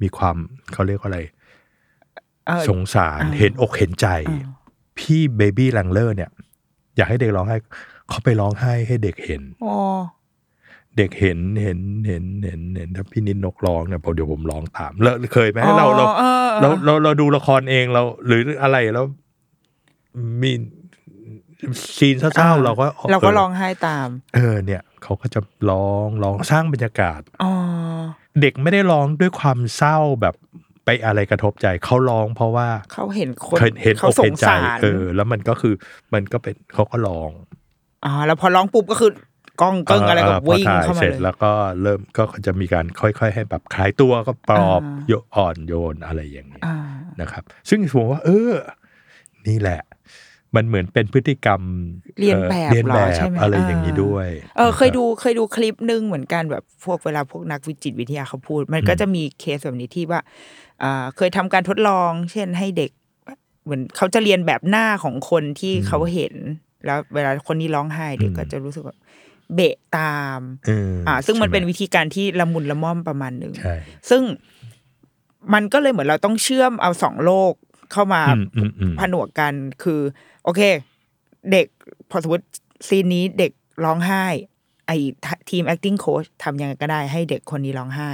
มีความเขาเรียกว่าอะไรเออ สงสารอ่าเห็นอกเห็นใจอ่าพี่เบบี้ลังเลอร์เนี่ย อยากให้เด็กร้องไห้เขาไปร้องไห้ให้เด็กเห็นอ๋อเด็กเห็นเห็นเห็นเห็นเห็นถ้าพี่นิดนกร้องเนี่ยพอเดี๋ยวผมร้องตามแล้วเคยไหมเราเราอ๋อออเราเราเราดูละครเองเรา หรืออะไรแล้ว มีซีนเศร้าๆเราก็เราก็อร้องไห้ตาม เออ เนี่ยเขาก็จะร้องร้องสร้างบรรยากาศอ๋อเด็กไม่ได้ร้องด้วยความเศร้าแบบ ไปอะไรกระทบใจเขาร้องเพราะว่าเขาเห็นคนเคยเห็นเขาอกสเห็งนใจสารเออ แล้วมันก็คือมันก็เป็นเขาก็ร้องอ๋อแล้วพอร้องปุ๊บก็คือกล้องเกิ้งอะไรก็พอวิ่งถ่ายเข้ามาเสร็จเลยแล้วก็เริ่มก็จะมีการค่อย ๆ ให้แบบคลายตัวก็ปลอบอ่าโยอ่อนโยนอะไรอย่างนี้ยอ่านะครับ ซึ่งผมว่า เออ นี่แหละ มันเหมือนเป็นพฤติกรรมเรียนแบบเรียนเหรแบอบใช่ไหมอะไรอย่างนี้ด้วย เออเคยนะครับดูเคยดูคลิปหนึ่งเหมือนกันแบบพวกเวลาพวกนักวิจิตวิทยาเขาพูด มันก็จะมีเคสแบบนี้ที่ว่าอ่า เคยทำการทดลอง เช่นให้เด็ก เหมือนเขาจะเรียนแบบหน้าของคนที่เขาเห็น แล้ว เวลาคนนี้ร้องไห้เด็กก็จะรู้สึกว่าเบะตามเอออ่า ซึ่งมันใช่ไหเป็นวิธีการที่ละมุนละม่อมประมาณหนึ่งใช่ซึ่งมันก็เลยเหมือนเราต้องเชื่อมเอาสองโลกเข้ามาอืมอืมอืมผนวกกันคือ โอเค เด็กพอสมมติซีนนี้เด็กร้องไห้ ไอทีม acting coach ทำยังไงก็ได้ให้เด็กคนนี้ร้องไห้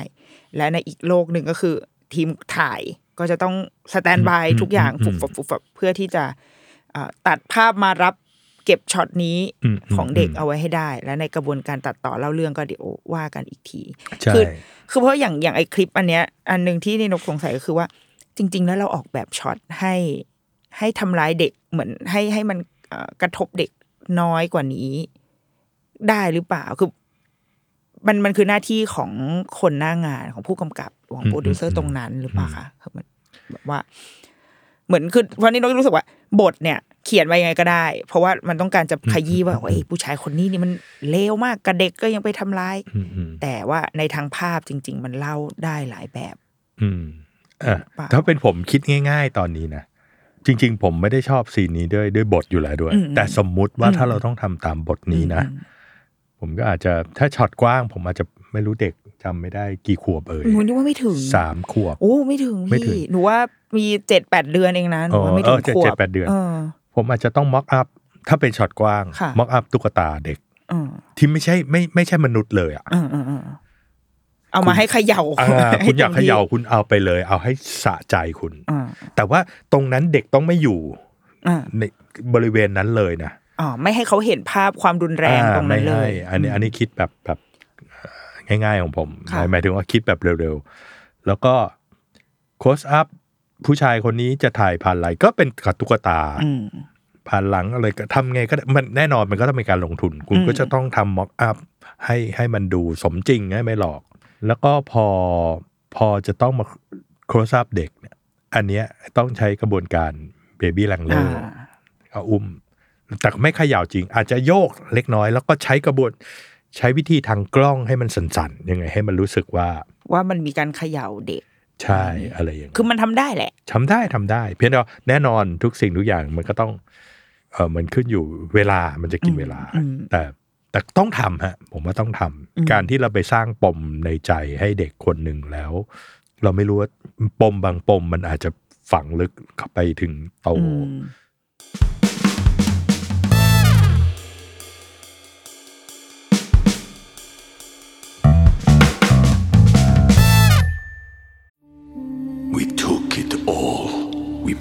และในอีกโลกหนึ่งก็คือ ทีมถ่ายก็จะต้อง standby ทุกอย่างฟุบฟับฟุบฟับเพื่อที่จะเอ่อตัดภาพมารับเก็บช็อตนี้อืมของเด็กอืมเอาไว้ให้ได้ และในกระบวนการตัดต่อเล่าเรื่องก็เดี๋ยวว่ากันอีกทีใช่คือคือเพราะอย่างอย่างไอคลิปอันเนี้ยอันหนึ่งที่นี่นกสงสัยก็คือว่า จริง ๆ แล้วเราออกแบบช็อตให้ให้ทำร้ายเด็กเหมือนให้ให้มันเอ่อกระทบเด็กน้อยกว่านี้ได้หรือเปล่า คือ มันมันคือหน้าที่ของคนหน้างานของผู้กำกับของโปรดิวเซอร์ตรงนั้นหรือเปล่าคะคือมันแบบว่า เหมือนคือเพราะนี่นกรู้สึกว่า บทเนี่ย เขียนไว้ยังไงก็ได้ เพราะว่ามันต้องการจะขยี้ว่าเอ้ยผู้ชายคนนี้นี่มันเลวมากกับเด็กก็ยังไปทำร้ายอืมอืมแต่ว่าในทางภาพจริง ๆ มันเล่าได้หลายแบบ อืมอะเปล่าถ้าเป็นผมคิดง่าย ๆ ตอนนี้นะจริง ๆ ผมไม่ได้ชอบซีนนี้ด้วยด้วยบทอยู่แล้วด้วยอืมแต่สมมุติว่าอืมถ้าเราต้องทำตามบทนี้นะอืม ผมก็อาจจะถ้าช็อตกว้าง ผมอาจจะไม่รู้เด็กจำไม่ได้กี่ขวบเอ่ยหนูนึกว่าไม่ถึงสามขวบโอ้ไม่ถึงไม่ถึงพี่หนูว่ามีเจ็ดแปดเดือนเองนะหนูว่าไม่ถึงเออเจ็ดขวเจ็บดแปดเดือนเออผมอาจจะต้องม็อกอัพถ้าเป็นช็อตกว้างค่ะม็อกอัพตุ๊กตาเด็กเออที่ไม่ใช่ไม่ไม่ใช่มนุษย์เลยอะเออเออเออเอามาให้เขย่าอ่าให้คุณอยากต็มเขที่ย่าคุณเอาไปเลย เอาให้สะใจคุณอ่าแต่ว่าตรงนั้นเด็กต้องไม่อยู่อ่าในบริเวณนั้นเลยนะ อ๋อไม่ให้เขาเห็นภาพความรุนแรงอ่าตรงนั้นเลไม่ยให้อันนี้อันนี้คิดแบบแบบเอ่อง่ายๆของผมค่ะหมายหมายถึงว่าคิดแบบเร็วๆ แล้วก็close up ผู้ชายคนนี้จะถ่ายผ่านอะไรก็เป็นกับตุ๊กตาอืมผ่านหลังอะไรก็ทำไงก็ได้มันแน่นอนมันก็ต้องมีการลงทุน คุณอืมก็จะต้องทำ mock up ให้ให้มันดูสมจริงให้ไม่หลอก แล้วก็พอพอจะต้องมา close up เด็กเนี่ยอันเนี้ยต้องใช้กระบวนการ baby wrangler อ่าเอาอุ้ม แต่ไม่เขย่าจริง อาจจะโยกเล็กน้อย แล้วก็ใช้กระบวนใช้วิธีทางกล้องให้มันสั่นๆยังไงให้มันรู้สึกว่า ว่ามันมีการเขย่าเด็ก ใช่อะไรอย่างเงี้ยคือมันทำได้แหละทำได้ทำได้ เพียงแต่ว่าแน่นอนทุกสิ่งทุกอย่างมันก็ต้องเออมันขึ้นอยู่เวลามันจะกินเวลาอืมแต่แต่ต้องทำฮะผมว่าต้องทำการที่เราไปสร้างปมในใจให้เด็กคนหนึ่งแล้ว เราไม่รู้ว่าปมบางปมมันอาจจะฝังลึกเข้าไปถึงโต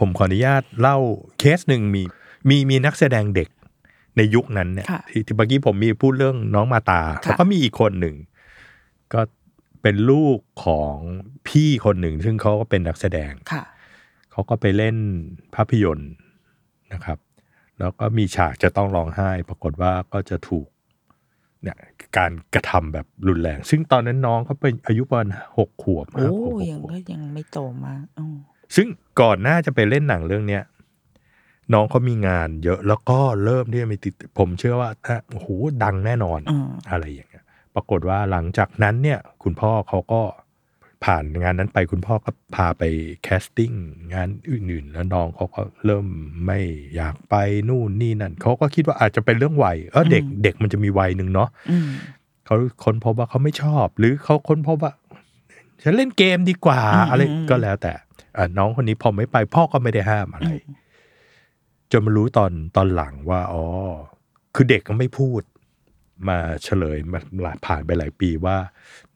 ผมขออนุญาตเล่าเคสหนึ่งมีมีมีนักแสดงเด็กในยุคนั้นเนี่ยค่ะที่ที่เมื่อกี้ผมมีพูดเรื่องน้องมาตาค่ะแล้วก็มีอีกคนหนึ่ง ก็เป็นลูกของพี่คนหนึ่ง ซึ่งเขาก็เป็นนักแสดงค่ะเขาก็ไปเล่นภาพยนตร์นะครับ แล้วก็มีฉากจะต้องร้องไห้ ปรากฏว่าก็จะถูกเนี่ยการกระทำแบบรุนแรง ซึ่งตอนนั้นน้องเขาเป็นอายุประมาณหกขวบโอ้ห้าขวบหกยังขวบก็ยังไม่โตมากอ๋อ ซึ่งก่อนหน้าจะไปเล่นหนังเรื่องเนี้ยน้องเขามีงานเยอะแล้วก็เริ่มที่จะมีติด ผมเชื่อว่าถ้าโอ้โหดังแน่นอนอืมอะไรอย่างเงี้ย ปรากฏว่าหลังจากนั้นเนี่ย คุณพ่อเขาก็ผ่านงานนั้นไปคุณพ่อก็พาไปแคสติ้งงานอื่นๆ แล้วน้องเขาก็เริ่มไม่อยากไปนู่นนี่นั่นเขาก็คิดว่าอาจจะเป็นเรื่องวัยเออเด็กเด็กมันจะมีวัยหนึ่งเนาะอืมเขาค้นพบว่าเขาไม่ชอบ หรือเขาค้นพบว่าฉันเล่นเกมดีกว่าอืมอะไรอืมก็แล้วแต่อะ น้องคนนี้พอไม่ไป พ่อก็ไม่ได้ห้ามอะไร จนมารู้ตอนตอนหลังว่าอ๋อคือเด็กก็ไม่พูด มาเฉลยมาหลายผ่านไปหลายปีว่า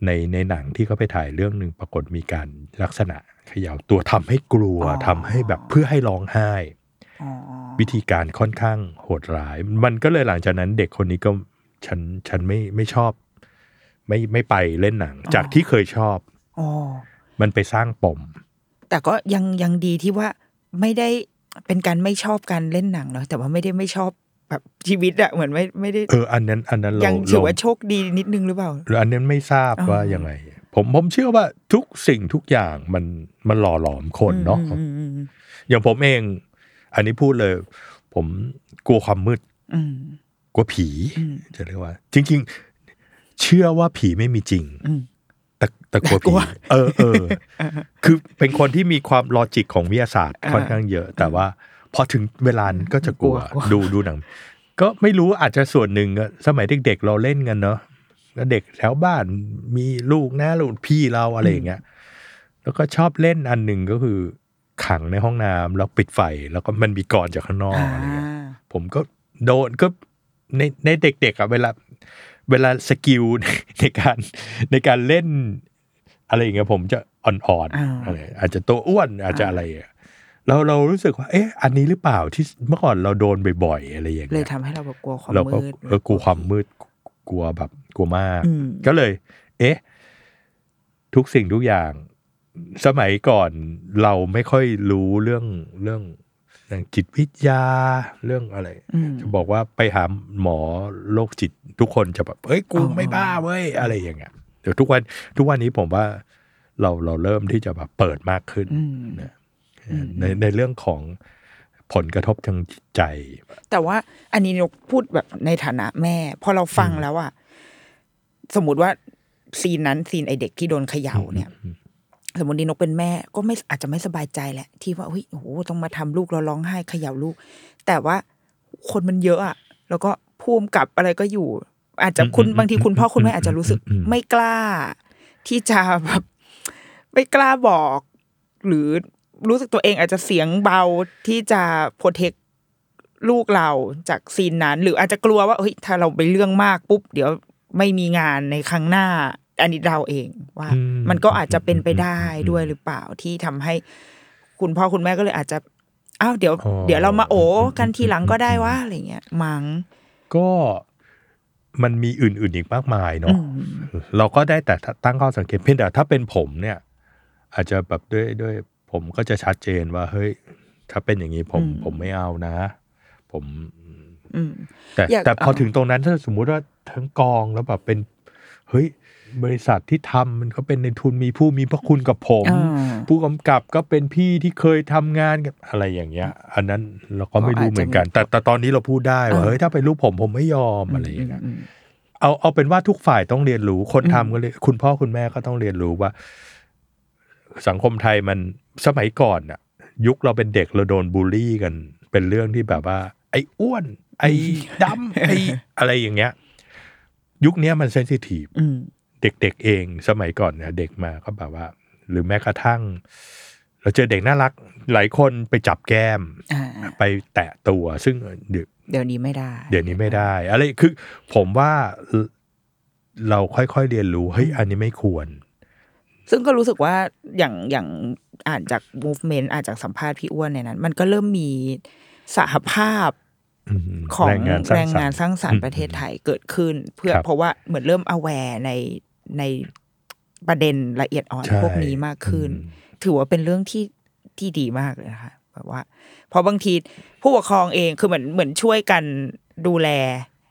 ในในหนังที่เขาไปถ่ายเรื่องหนึ่งปรากฏมีการลักษณะเขย่าตัวทำให้กลัวทำให้แบบเพื่อให้ร้องไห้อ๋อวิธีการค่อนข้างโหดร้าย มันก็เลยหลังจากนั้นเด็กคนนี้ก็ฉันฉันไม่ไม่ชอบ ไม่ไม่ไปเล่นหนัง จากที่เคยชอบอ๋อมันไปสร้างปม แต่ก็ยังยังดีที่ว่าไม่ได้เป็นการไม่ชอบการเล่นหนังเนาะแต่ว่าไม่ได้ไม่ชอบแบบชีวิตอะเหมือนไม่ไม่ได้เอออันนั้นอันนั้นเรายังถือว่าเรโชคดีนิดนึงหรือเปล่า หรืออันนั้นไม่ทราบอ๋อว่ายังไง ผมผมเชื่อว่าทุกสิ่งทุกอย่างมันมันหล่อหลอมคนเนาะอืมอืมอย่างผมเอง อันนี้พูดเลย ผมกลัวความมืดอืมกลัวผีอืมจะเรียกว่า จริง ๆ เชื่อว่าผีไม่มีจริงอืม แต่แต่กลัวกลัผีวเออเออคือเป็นคนที่มีความลอจิกของวิทยาศาสตร์อ่าค่อนข้างเยอะ แต่ว่าพอถึงเวลานั้นก็จะกลัวกลัวดูดูหนัง ก็ไม่รู้อาจจะส่วนหนึ่งอะสมัยเด็กๆเราเล่นกันเนาะแล้วเด็กแถวบ้านมีลูกนะลูกพี่เราอะไรอย่างเงี้ยแล้วก็ชอบเล่นอันหนึ่งก็คือ ขังในห้องน้ำแล้วปิดไฟแล้วก็มันมีก่อนจากข้างนอกอ่าอะไรเงี้ยผมก็โดนก็ในในเด็กๆอะเวลา เวลาสกิลในการในการเล่น อะไรอย่างเงี้ยผมจะอ่อนอ่าๆอะไรอาจจะตัวอ้วนอาจจะอะไรอะเราเรารู้สึกว่า เอ๊ะ อันนี้หรือเปล่าที่เมื่อก่อนเราโดนบ่อยๆอะไรอย่างเลยเงี้ยทำให้เราแบบกลัวความเราก็มืดเออกลัวความมืดกลัวแบบกลัวมากอืมก็เลย เอ๊ะ ทุกสิ่งทุกอย่าง สมัยก่อนเราไม่ค่อยรู้เรื่องเรื่องเรื่องจิตวิทยาเรื่องอะไรอืมจะบอกว่าไปหาหมอโรคจิตทุกคนจะแบบเอ้ยกูอ๋อไม่บ้าเว้ยอะไรอย่างเงี้ยเดี๋ยวทุกวันทุกวันนี้ผมว่าเราเราเริ่มที่จะแบบเปิดมากขึ้นอืมนะในในเรื่องของผลกระทบทางจิตใจ แต่ว่าอันนี้นกพูดแบบในฐานะแม่ พอเราฟังแล้วอะสมมติว่าซีนนั้นซีนไอเด็กที่โดนเขย่าเนี่ย สมมตินกเป็นแม่ก็ไม่อาจจะไม่สบายใจแหละ ที่ว่าเฮ้ยโอ้โหต้องมาทำลูกเราร้องไห้เขย่าลูก แต่ว่าคนมันเยอะอะแล้วก็พูมกับอะไรก็อยู่ อาจจะคุณบางทีคุณพ่อคุณแม่อาจจะรู้สึกไม่กล้า ที่จะแบบไม่กล้าบอก หรือรู้สึกตัวเองอาจจะเสียงเบาที่จะโปรเทคลูกเราจากซีนนั้น หรืออาจจะกลัวว่าเฮ้ยถ้าเราไปเรื่องมากปุ๊บ เดี๋ยวไม่มีงานในครั้งหน้า อันนี้เราเองว่าอืมมันก็อาจจะเป็นไปได้ด้วยหรือเปล่าที่ทำให้ คุณพ่อคุณแม่ก็เลยอาจจะอ้าวเดี๋ยวอ๋อเดี๋ยวเรามาโอกันทีหลังก็ได้ว่าอะไรเงี้ยมัง้งก็มันมีอื่นๆอีกมากมายอืเนาะมเราก็ได้แต่ตั้งข้อสังเกตเพียงแต่ถ้าเป็นผมเนี่ย อาจจะแบบด้วยด้วยผมก็จะชัดเจนว่าเฮ้ย ถ้าเป็นอย่างนี้ผมอืมผมไม่เอานะ ผมอืมแต่อยากแต่พอเอาถึงตรงนั้นถ้าสมมุติว่าทั้งกองแล้วแบบเป็น เฮ้ย บริษัทที่ทำมันก็เป็นในทุนมีผู้มีพระคุณกับผมอ่าผู้กำกับก็เป็นพี่ที่เคยทำงานกับอะไรอย่างเงี้ย อันนั้นเราก็ไม่รู้เหมือนกัน แต่แต่ตอนนี้เราพูดได้ว่าอ่าเฮ้ยถ้าเป็นลูกผมผมไม่ยอมอะไรอย่างเงี้ยอืมเอาเอาเป็นว่าทุกฝ่ายต้องเรียนรู้คนอืมทำก็เลยคุณพ่อคุณแม่ก็ต้องเรียนรู้ว่า สังคมไทยมันสมัยก่อนน่ะยุคเราเป็นเด็กเราโดนบูลลี่กัน เป็นเรื่องที่แบบว่า ไอ้อ้วน ไอ้ดำไอ้อะไรอย่างเงี้ย ยุคเนี้ยมันเซนซิทีฟอืม เด็กๆเองสมัยก่อนเนี่ยเด็กมาก็แบบว่า หรือแม้กระทั่ง เราเจอเด็กน่ารัก หลายคนไปจับแก้ม อ่าไปแตะตัวซึ่งเดี๋ยวเดี๋ยวนี้ไม่ได้เดี๋ยวนี้ไม่ได้อะไรคือผมว่าเราค่อยๆเรียนรู้เฮ้ยอันนี้ไม่ควร ซึ่งก็รู้สึกว่าอย่างอย่างอ่านจาก movement อ่านจากสัมภาษณ์พี่อ้วนในนั้น มันก็เริ่มมีสหภาพอืมของแรงงานสร้างแรงงานสรรค์ สร้างสรรค์อืมประเทศไทยเกิดขึ้น เพื่อครับเพราะว่าเหมือนเริ่ม aware ใน ในประเด็นละเอียดอ่อนใช่พวกนี้มากขึ้นอืมถือว่าเป็นเรื่องที่ที่ดีมากเลยนะคะแบบว่าเพราะบางทีผู้ปกครองเองคือเหมือนเหมือนช่วยกันดูแล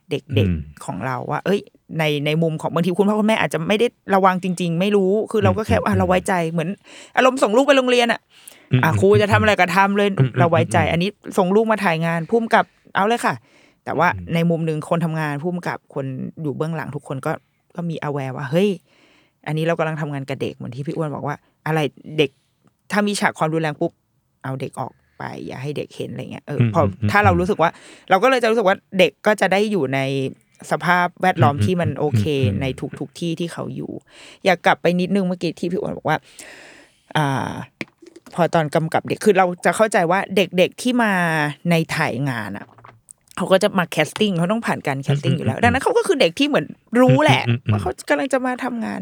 เด็กๆของเราว่า เอ้ย ในในมุมของบางทีคุณพ่อคุณแม่อาจจะไม่ได้ระวังจริง ๆ ไม่รู้ คือเราก็แค่อะเราไว้ใจเหมือน อารมณ์ส่งลูกไปโรงเรียนอะอะครูจะทำอะไรก็ทำเลยเราไว้ใจ อันนี้ส่งลูกมาถ่ายงานพุ่มกับเอาเลยค่ะ แต่ว่าในมุมหนึ่งคนทำงานพุ่มกับคนอยู่เบื้องหลังทุกคนก็ ก็มี aware ว่าเฮ้ย อันนี้เรากำลังทำงานกับเด็กเหมือนที่พี่อ้วนบอกว่า อะไรเด็กถ้ามีฉากความรุนแรงปุ๊บเอาเด็กออกไป อย่าให้เด็กเห็นอะไรเงี้ยเอออมพออมอืมถ้าเรารู้สึกว่า เราก็เลยจะรู้สึกว่าเด็กก็จะได้อยู่ในสภาพแวดล้อมอืมที่มันโอเคอืมในทุกทุกๆที่ที่เขาอยู่ อยากกลับไปนิดนึงเมื่อกี้ที่พี่อ้วนบอกว่า อ่า พอตอนกำกับเด็กคือเราจะเข้าใจว่าเด็กๆที่มาในถ่ายงานอะ เขาก็จะมา casting เขาต้องผ่านการ casting อยู่แล้ว ดังนั้นเขาก็คือเด็กที่เหมือนรู้แหละอืมอืมอืมว่าเขากำลังจะมาทำงาน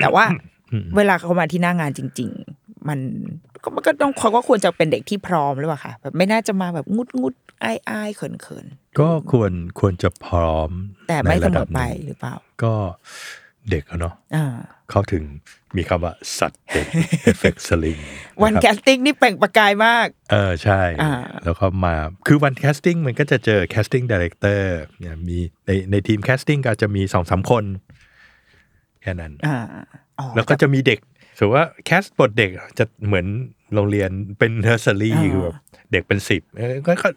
แต่ว่าอืมเวลาเขามาที่หน้างานจริง ๆ มันก็มันก็ต้องเขาก็ควรจะเป็นเด็กที่พร้อมหรือเปล่าคะแบบไม่น่าจะมาแบบงุดงุดๆอายอายๆเขินเขินก็ควรควรจะพร้อมๆแต่ไม่เสมอไปในระดับหนึ่งหรือเปล่า ก็ เด็กอะเนาะอ่าเขาถึงมีคำว่าสัตว์เด็กเอฟเฟกต์สลิงวัน casting นี่เปล่งประกายมาก เออใช่อ่าแล้วก็มาคือวันแคสติ้งมันก็จะเจอแคสติ้งดี r ร c เตอร์เนี่ยมีในในทีม casting ก็จะมีสองสามคน แค่นั้นอ่าอ๋อแล้วก็จะมีเด็กสมมติว่า cast บทเด็กจะเหมือนโรงเรียนเป็นเนอร์เซอรี่คือแบบเด็กเป็นสิบเออก็ก็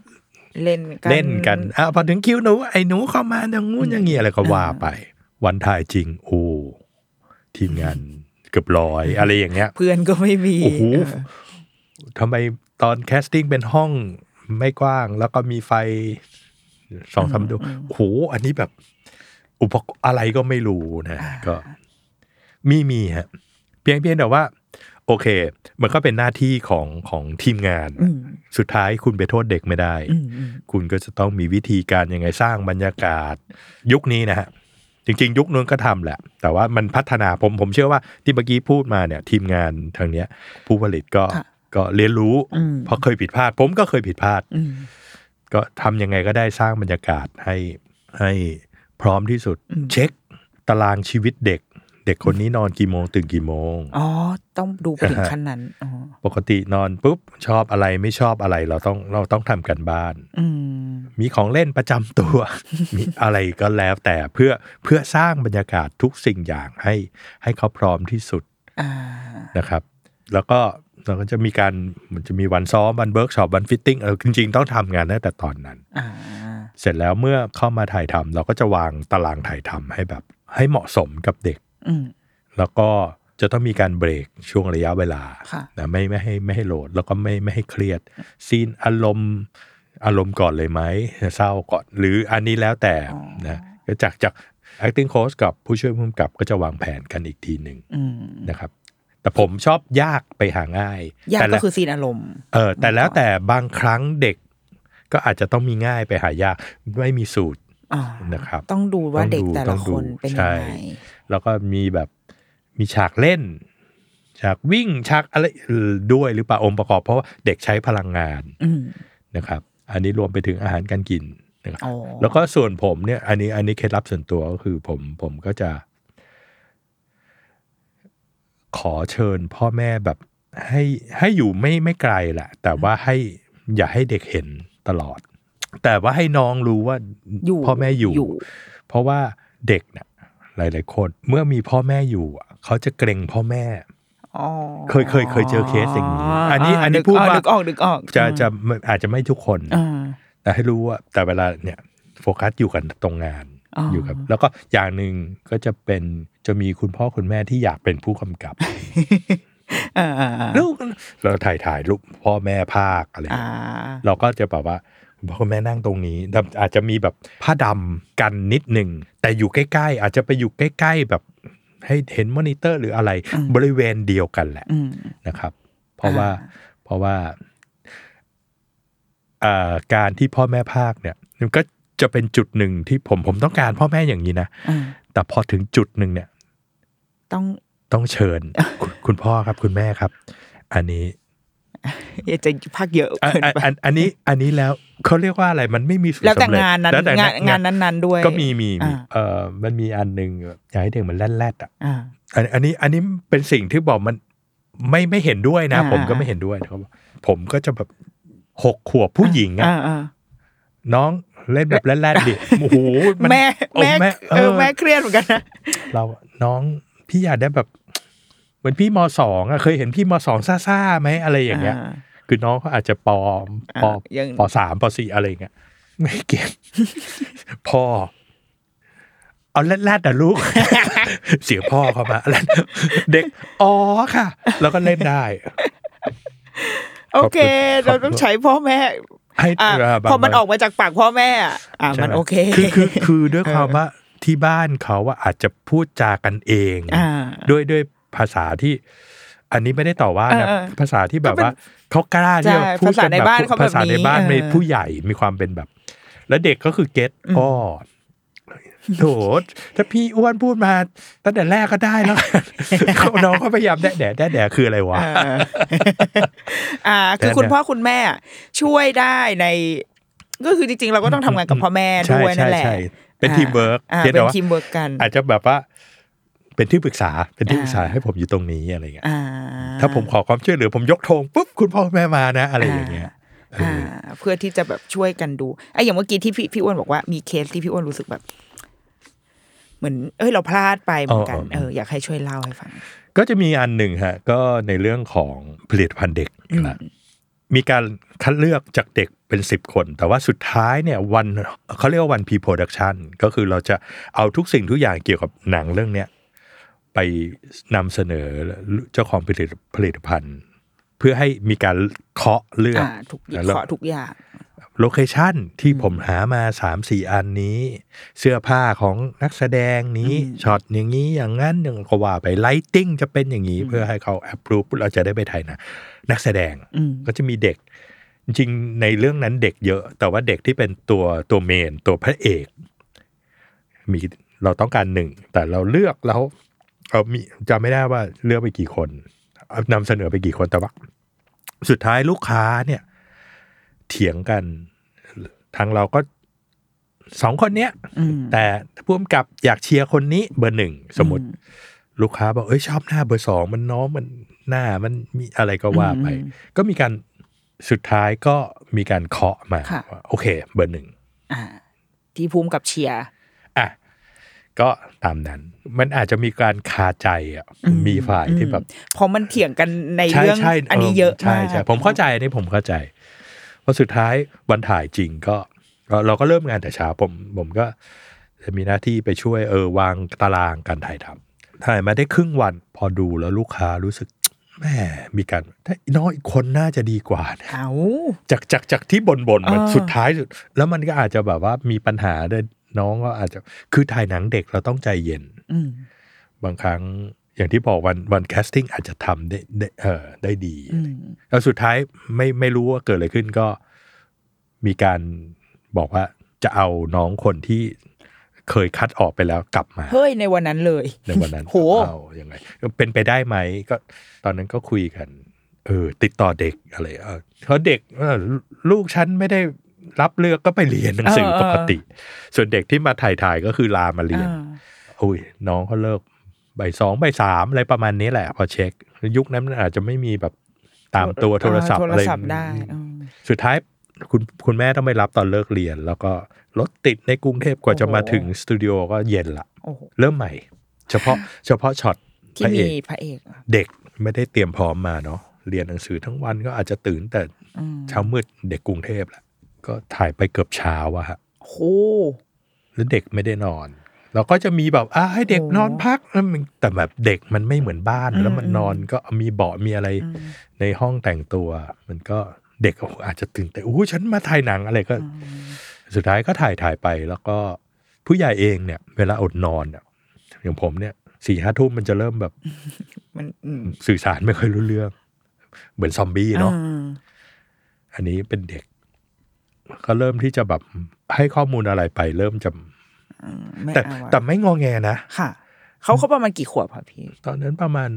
เล่นกันเล่นกันอะพอถึงคิวหนูไอ้หนูเข้ามาอย่างงู้นอย่างงี้อะไรก็ว่าไป วันถ่ายจริง โอ้ทีมงานเกือบร้อยอะไรอย่างเงี้ย เพื่อนก็ไม่มีโอ้โหเออทำไมตอน casting เป็นห้องไม่กว้าง แล้วก็มีไฟสองสามดวงโอ้โหอันนี้แบบ อุปกรณ์อะไรก็ไม่รู้นะ ก็มีมีฮะ เพียงเพียงแต่ว่า โอเค มันก็เป็นหน้าที่ของของทีมงานอืมสุดท้ายคุณไปโทษเด็กไม่ได้อืมอืมคุณก็จะต้องมีวิธีการยังไงสร้างบรรยากาศ ยุคนี้นะฮะ จริง ๆ ยุคนู้นก็ทำแหละ แต่ว่ามันพัฒนาผมผมเชื่อว่าที่เมื่อกี้พูดมาเนี่ยทีมงานทางเนี้ย ผู้ผลิตก็ค่ะก็เรียนรู้อืมเพราะเคยผิดพลาด ผมก็เคยผิดพลาดอืมก็ทำยังไงก็ได้สร้างบรรยากาศให้ให้พร้อมที่สุดอืมเช็คตารางชีวิตเด็ก เด็กคนนี้นอนกี่โมงตื่นกี่โมง อ๋อ ต้องดูไปถึงขั้นนั้นอ๋อปกตินอนปุ๊บชอบอะไรไม่ชอบอะไรเราต้องเราต้องทำกันบ้านอืมีของเล่นประจำตัว มีอะไรก็แล้วแต่เพื่อเพื่อสร้างบรรยากาศทุกสิ่งอย่างให้ให้เขาพร้อมที่สุดอ่านะครับ แล้วก็เราก็จะมีการมันจะมีวันซ้อมวันเบิร์กช็อปวัน fitting เออจริง ๆ ต้องทำงานตั้งแต่ตอนนั้นอ่าเสร็จแล้วเมื่อเข้ามาถ่ายทำเราก็จะวางตารางถ่ายทำให้แบบ ให้เหมาะสมกับเด็กอืม แล้วก็จะต้องมีการเบรกช่วงระยะเวลาค่ะนะไม่ไม่ให้ไม่ให้ load แล้วก็ไม่ไม่ให้เครียด ซีนอารมณ์อารมณ์ก่อนเลยไหมเศร้าก่อน หรืออันนี้แล้วแต่นะก็จากจาก acting coach กับผู้ช่วยผู้กำกับก็จะวางแผนกันอีกทีหนึ่งอืมนะครับ แต่ผมชอบยากไปหาง่าย ยากแต่ก็ละคือซีนอารมณ์ เออ แต่แล้วแต่บางครั้งเด็ก ก็อาจจะต้องมีง่ายไปหายากไม่มีสูตรอ่านะครับ ต้องดูว่าต้องเด็กดูแต่ต้ละองคดูนเป็นใช่ยังไง แล้วก็มีแบบมีฉากเล่น ฉากวิ่งฉากอะไรเออด้วยหรือเปล่าองค์ประกอบเพราะว่าเด็กใช้พลังงานอืมนะครับ อันนี้รวมไปถึงอาหารการกินนะครับอ๋อแล้วก็ส่วนผมเนี่ย อันนี้อันนี้เคล็ดลับส่วนตัวก็คือผมผมก็จะ ขอเชิญพ่อแม่แบบให้ให้อยู่ไม่ไม่ไกลแหละ แต่ว่าให้อย่าให้เด็กเห็นตลอด แต่ว่าให้น้องรู้ว่าอยู่พ่อแม่อยู่อยู่ เพราะว่าเด็กเนี่ย หลาย ๆ คน เมื่อมีพ่อแม่อยู่อะเขาจะเกรงพ่อแม่อ๋อเคยเคยเคยเจอเคสอย่างนี้อันนี้อันนี้พูดว่านึกออกนึกออกจะจะไม่อาจจะไม่ทุกคนอ่าแต่ให้รู้ว่าแต่เวลาเนี่ยโฟกัสอยู่กันตรงงานอ๋ออยู่กับ แล้วก็อย่างหนึ่งก็จะเป็นจะมีคุณพ่อคุณแม่ที่อยากเป็นผู้กำกับอ่าอ่าอ่าลูกเราถ่ายถ่ายรูปพ่อแม่ภาคอะไรอย่างอ่าเงี้ยเราก็จะแบบว่า คุณพ่อคุณแม่นั่งตรงนี้แต่อาจจะมีแบบผ้าดำกันนิดหนึ่งแต่อยู่ใกล้ ๆ อาจจะไปอยู่ใกล้ ๆ แบบให้เห็นมอนิเตอร์หรืออะไรบริเวณเดียวกันแหละอืมนะครับ เพราะว่าอ่าเพราะว่าอ่าการที่พ่อแม่ภาคเนี่ยมันก็จะเป็นจุดหนึ่งที่ผมผมต้องการพ่อแม่อย่างนี้นะอ่าแต่พอถึงจุดหนึ่งเนี่ย ต้องต้องเชิญ คุณคุณพ่อครับคุณแม่ครับ อันนี้ อย่าจะพักเยอะอันเกินอันไปอันอันนี้อันนี้แล้วเขาเรียกว่าอะไรมันไม่มีสูตรแล้วแต่สำเร็จงานนั้นแล้วแต่งานงานนั้นๆด้วย ก็มีมีมีอ่าเอ่อมันมีอันหนึ่งอยากให้เด็กมันแล่ดๆอะอ่าอันอันนี้อันนี้เป็นสิ่งที่บอกมันไม่ไม่เห็นด้วยนะอ่าผมก็ไม่เห็นด้วยเขาบอกผมก็จะแบบหกขวบผู้หญิงอะอ่าอ่าน้องเล่นแบบแล่นๆดิโอ้โหนแม่โอ้แม่เอเอออแม่เครียดเหมือนกันนะเราน้องพี่อยากได้แบบ เหมือนพี่มสองอะเคยเห็นพี่มสองซ่าๆไหมอะไรอย่างเงี้ย คือน้องเขาอาจจะปอมปออ่ายังปอสามปอสี่อะไรอย่างเงี้ยไม่เก่งพ่อเอาแรดๆนะลูก เสียงพ่อเข้ามาแรดเด็กอ๋อค่ะ แล้วก็เล่นได้ โอเคขอบคุณเราต้องใช้พ่อแม่ให้อะาบางพอมันออกมาจากปากพ่อแม่อะอะใช่มันไหโอเค คือคือคือด้วยความว่าที่บ้านเขาว่าอาจจะพูดจากันเองอ่าด้วยด้วย ภาษาที่ อันนี้ไม่ได้ต่อว่านะเออเออภาษาที่แบบก็เป็นว่าเขากล้าที่จะใช่พูดภาษากันในแบบบ้านเขาแบบภาษาในบ้านนี้ในเออผู้ใหญ่มีความเป็นแบบ แล้วเด็กก็คือเก็ตอ๋อโถถ้าพี่อ้วนพูดมาตั้งแต่แรกก็ได้แล้วเขาน้องก็พยายามแดะแดะแดะแดะคืออะไรวะเอออ่า คือคุณพ่อคุณแม่ช่วยได้ใน ก็คือจริงๆ เราก็ต้องทำงานกับพ่อแม่ใช่ด้วยนั่นแหละใช่ใช่เป็นทีมเวิร์กอ่าเพียงแต่ว่าเป็นว่าทีมเวิร์กกัน อาจจะแบบว่า เป็นที่ปรึกษาเป็นที่ปรึกษาอ่าให้ผมอยู่ตรงนี้อะไรเงี้ยอ่าถ้าผมขอความช่วยเหลือผมยกธงปุ๊บคุณพ่อคุณแม่มานะ อะไรอย่างเงี้ยเออ่าอเพื่อที่จะแบบช่วยกันดูไอ้อย่างเมื่อกี้ที่พี่พี่อ้วนบอกว่ามีเคสที่พี่อ้วนรู้สึกแบบ เหมือน เอ้ยเราพลาดไปเหมือนกันเอออยากให้ช่วยเล่าให้ฟัง ก็จะมีอันหนึ่งฮะ ก็ในเรื่องของผลิตภัณฑ์เด็กอีกละมีการคัดเลือกจากเด็กเป็นสิบคน แต่ว่าสุดท้ายเนี่ยวันเขาเรียกว่าวัน pre-production ก็คือเราจะเอาทุกสิ่งทุกอย่างเกี่ยวกับหนังเรื่องเนี้ย ไปนำเสนอเจ้าของผลิตผลิตภัณฑ์ เพื่อให้มีการเคาะเลือกอ่าทุกนะแล้วขอทุกอย่าง location ที่ผมหามาสามสี่อันนี้ เสื้อผ้าของนักแสดงนี้ช็อตอย่างนี้อย่างนั้นอย่างก็ว่าไป lighting จะเป็นอย่างนี้ เพื่อให้เขา approve เราจะได้ไปถ่ายนะนักแสดงอืมก็จะมีเด็ก จริงๆในเรื่องนั้นเด็กเยอะ แต่ว่าเด็กที่เป็นตัวตัว main ตัวพระเอก มีเราต้องการหนึ่ง แต่เราเลือกแล้ว เรามีจำไม่ได้ว่าเลือกไปกี่คนเอานำเสนอไปกี่คนแต่ว่าสุดท้ายลูกค้าเนี่ย เถียงกันทางเราก็สองคนเนี้ยอืมแต่พ่วมกับอยากเชียร์คนนี้เบอร์หนึ่งสมมติ ลูกค้าบอกเอ้ยชอบหน้าเบอร์สองมันน้องมันหน้ามันมีอะไรก็ว่าไป ก็มีการสุดท้ายก็มีการเคาะมาค่ะว่าโอเค เบอร์หนึ่งอ่าที่ภูมิกับเชียร์อะ ก็ตามนั้น มันอาจจะมีการคาใจอะมีฝ่ายที่แบบเพราะมันเถียงกันในใช่เรื่องใช่อันนี้เยอะใช่มากใช่ผมเข้าใจอันนี้ผมเข้าใจเพราะสุดท้ายวันถ่ายจริงก็ก็ เราก็เริ่มงานแต่เช้าผมผมก็จะมีหน้าที่ไปช่วยเออวางตารางการถ่ายทำถ่ายมาได้ครึ่งวันพอดูแล้วลูกค้ารู้สึกอแหมมีการถ้าน้องอีกคนน่าจะดีกว่านะเอาจากจากจากที่บนบนๆมันอ่าสุดท้ายสุด แล้วมันก็อาจจะแบบว่ามีปัญหาด้วย น้องก็อาจจะคือถ่ายหนังเด็กเราต้องใจเย็นอืมบางครั้งอย่างที่บอกวันวัน casting อาจจะทำได้ได้เออได้ดีอืมแล้วสุดท้ายไม่ไม่รู้ว่าเกิดอะไรขึ้นก็มีการบอกว่าจะเอาน้องคนที่เคยคัดออกไปแล้วกลับมา เฮ้ยในวันนั้นเลย ในวันนั้นโหเอายังไงเป็นไปได้ไหมก็ตอนนั้นก็คุยกัน เออ ติดต่อเด็กอะไรเออเพราะเด็กเออลูกฉันไม่ได้ รับเลือกก็ไปเรียนหนังสือปกติ ส่วนเด็กที่มาถ่ายถ่ายๆก็คือลามาเรียนอ่าอุ้ยน้องเขาเลิกบ่ายสองบ่ายสามอะไรประมาณนี้แหละ พอเช็ค ยุคนั้นมันอาจจะไม่มีแบบตามตัวโทรศัพท์โทอะรไรศัพท์ได้อืมสุดท้ายคุณคุณแม่ต้องไปรับตอนเลิกเรียน แล้วก็รถติดในกรุงเทพกว่าจะมาถึงสตูดิโอก็เย็นละโอ้โหเริ่มใหม่ เฉพาะเฉพาะช็อตที่พระเอมีกพระเอกอะเด็กไม่ได้เตรียมพร้อมมาเนาะเรียนหนังสือทั้งวันก็อาจจะตื่นแต่อืมเช้ามืดเด็กกรุงเทพแหละ ก็ถ่ายไปเกือบเช้าอะฮะโหแล้วเด็กไม่ได้นอน เราก็จะมีแบบอ่าให้เด็กโอ้นอนพักแล้วมันแต่แบบเด็กมันไม่เหมือนบ้านอืมแล้วมันนอนก็มีเบาะมีอะไรอืมในห้องแต่งตัว มันก็เด็กก็อาจจะตื่นแต่โอ้ฉันมาถ่ายหนังอะไรก็ สุดท้ายก็ถ่ายถ่ายไป แล้วก็ผู้ใหญ่เองเนี่ย เวลาอดนอนเนี่ยอย่างผมเนี่ยสี่ห้าทุ่มมันจะเริ่มแบบมันอืมสื่อสารไม่ค่อยรู้เรื่อง เหมือนซอมบี้เนาะอืมอันนี้เป็นเด็ก ก็เริ่มที่จะแบบให้ข้อมูลอะไรไป เริ่มจะไม่แต่เอาอะแต่ไม่งอแงนะค่ะเขาเขาประมาณกี่ขวบค่ะพี่ ตอนนั้นประมาณ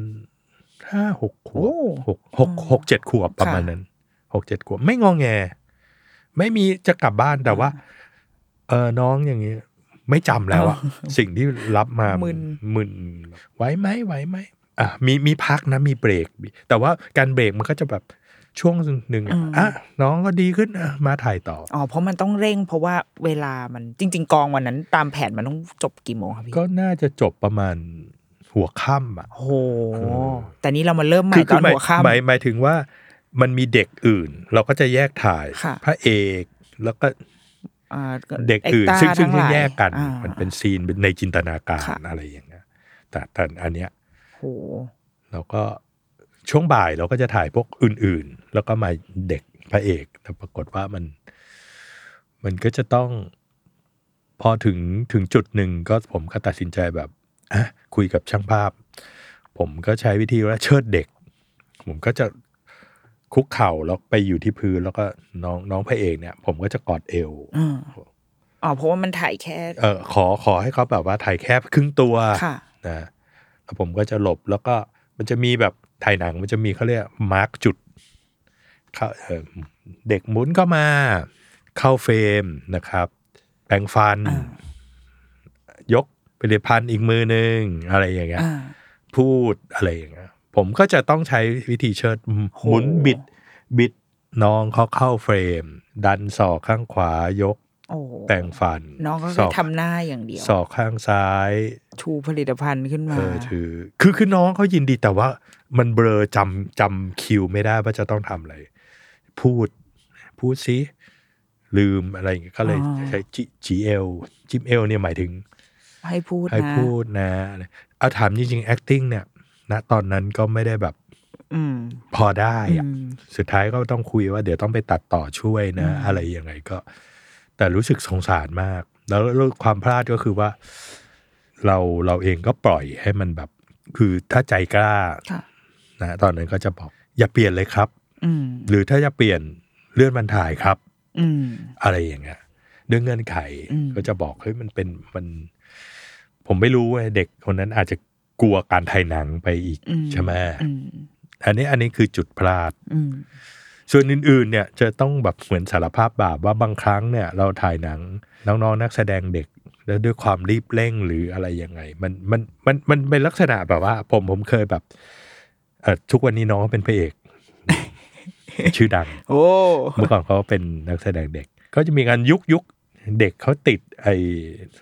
ห้าหกขวโอ้บหกหกหกเจ็ดขวบประมาณนั้นหกเจ็ดขวบไม่งอแง ไม่มีจะกลับบ้านแต่ว่า เออน้องอย่างนี้ไม่จำแล้วอะสิ่งที่รับมามึนมึนไหวไหมไหวไหมอะมีมีพักนะมีเบรก แต่ว่าการเบรกมันก็จะแบบ ช่วงหนึ่งอะอะน้องก็ดีขึ้นอะมาถ่ายต่ออ๋อเพราะมันต้องเร่งเพราะว่าเวลามันจริง ๆ กองวันนั้น ตามแผนมันต้องจบกี่โมงครับพี่ก็น่าจะจบประมาณหัวค่ำอะโหแต่นี้เรามาเริ่มใหม่ตอนหมายหัวค่ำหมายหมายถึงว่ามันมีเด็กอื่น เราก็จะแยกถ่ายค่ะพระเอกแล้วก็อ่าเด็กอื่น extra ซึ่งซึ่งทั้หลายแยกกันอ่ามันเป็นซีนในจินตนาการค่ะอะไรอย่างเงี้ยแต่แต่อันเนี้ยโหเราก็ช่วงบ่ายเราก็จะถ่ายพวกอื่นๆ แล้วก็มาเด็กพระเอกแต่ปรากฏว่ามัน มันก็จะต้อง พอถึงถึงจุดหนึ่งก็ผมก็ตัดสินใจแบบอะคุยกับช่างภาพ ผมก็ใช้วิธีว่าเชิดเด็ก ผมก็จะคุกเข่าแล้วไปอยู่ที่พื้นแล้วก็น้องน้องพระเอกเนี่ย ผมก็จะกอดเอวอืมอ๋อเพราะว่ามันถ่ายแค่ เออขอขอให้เขาแบบว่าถ่ายแค่ครึ่งตัวค่ะนะแล้วผมก็จะหลบแล้วก็มันจะมีแบบถ่ายหนังมันจะมีเขาเรียกมาร์กจุด เขาเอ่อเด็กหมุนเข้ามา เข้าเฟรมนะครับแปรงฟัน ยกผลิตภัณฑ์อีกมือหนึ่งอะไรอย่างเงี้ยอ่าพูดอะไรอย่างเงี้ยผมก็จะต้องใช้วิธีเชิดหโหมุนบิดบิดน้องเขาเข้าเฟรม ดันศอกข้างขวายกโอ้โหแปรงฟัน น้องก็ศแค่อกทำหน้าอย่างเดียว ศอกข้างซ้าย ชูผลิตภัณฑ์ขึ้นมาเออถือ คือคือน้องเขายินดีแต่ว่ามันเบลอจำจำคิวไม่ได้ว่าจะต้องทำอะไร พูด พูดซิลืมอะไรอย่างเงี้ยก็เลยอ๋อใช้จีจีเอลจิมเอลเนี่ยหมายถึง ให้พูดให้นะพูดนะอะไรเอาถามจริงๆ acting เนี่ยณตอนนั้นก็ไม่ได้แบบอืมพอได้อะอืมสุดท้ายก็ต้องคุยว่า เดี๋ยวต้องไปตัดต่อช่วยนะ อะไรยังไงก็ แต่รู้สึกสงสารมาก แล้วแล้วความพลาดก็คือว่า เราเราเองก็ปล่อยให้มันแบบ คือถ้าใจกล้าค่ะนะตอนนั้นก็จะบอก อย่าเปลี่ยนเลยครับอืม หรือถ้าจะเปลี่ยนเลื่อนมันถ่ายครับอืมอะไรอย่างเงี้ยด้วยเงื่อนไขอืมก็จะบอกเฮ้ยมันเป็นมัน ผมไม่รู้ว่าเด็กคนนั้นอาจจะกลัวการถ่ายหนังไปอีกอืมใช่ไหมอืมอันนี้อันนี้คือจุดพลาดอืมส่วนอื่นๆ เนี่ยจะต้องแบบเหมือนสารภาพบาปว่าบางครั้งเนี่ย เราถ่ายหนังน้องๆนักแสดงเด็กแล้วด้วยความรีบเร่งหรืออะไรยังไง มันมันมันมันเป็นลักษณะแบบว่า ผมผมเคยแบบเออทุกวันนี้น้องเขาเป็นพระเอก ชื่อดัง โอ้เมื่อก่อนเขาเป็นนักแสดงเด็ก ก็จะมีการยุกยุกเด็กเขาติดไอ้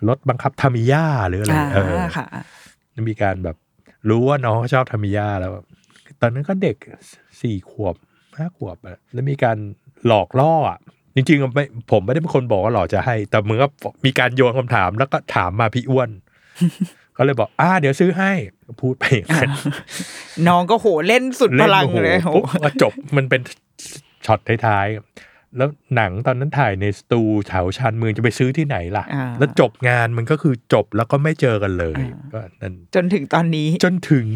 รถบังคับทามิยาหรืออะไรอ่าเออค่ะมีการแบบรู้ว่าน้องเขาชอบทามิยาแล้ว ตอนนั้นก็เด็กสี่ขวบห้าขวบอะแล้วมีการหลอกล่ออะจริงๆไม่ผมไม่ได้เป็นคนบอกว่าหลอกจะให้ แต่มึงก็มีการโยนคำถามแล้วก็ถามมาพี่อ้วน ก็เลยบอกอ่าเดี๋ยวซื้อให้พูดไปอย่างนั้นน้องก็โหเล่นสุดพลังโอ้โหเลยโหปุ๊บก็จบมันเป็นช็อตท้ายๆ แล้วหนังตอนนั้นถ่ายในสตูแถวชานเมืองจะไปซื้อที่ไหนล่ะอ่าแล้วจบงานมันก็คือจบแล้วก็ไม่เจอกันเลยอ่าก็นั่นจนถึงตอนนี้ จนถึง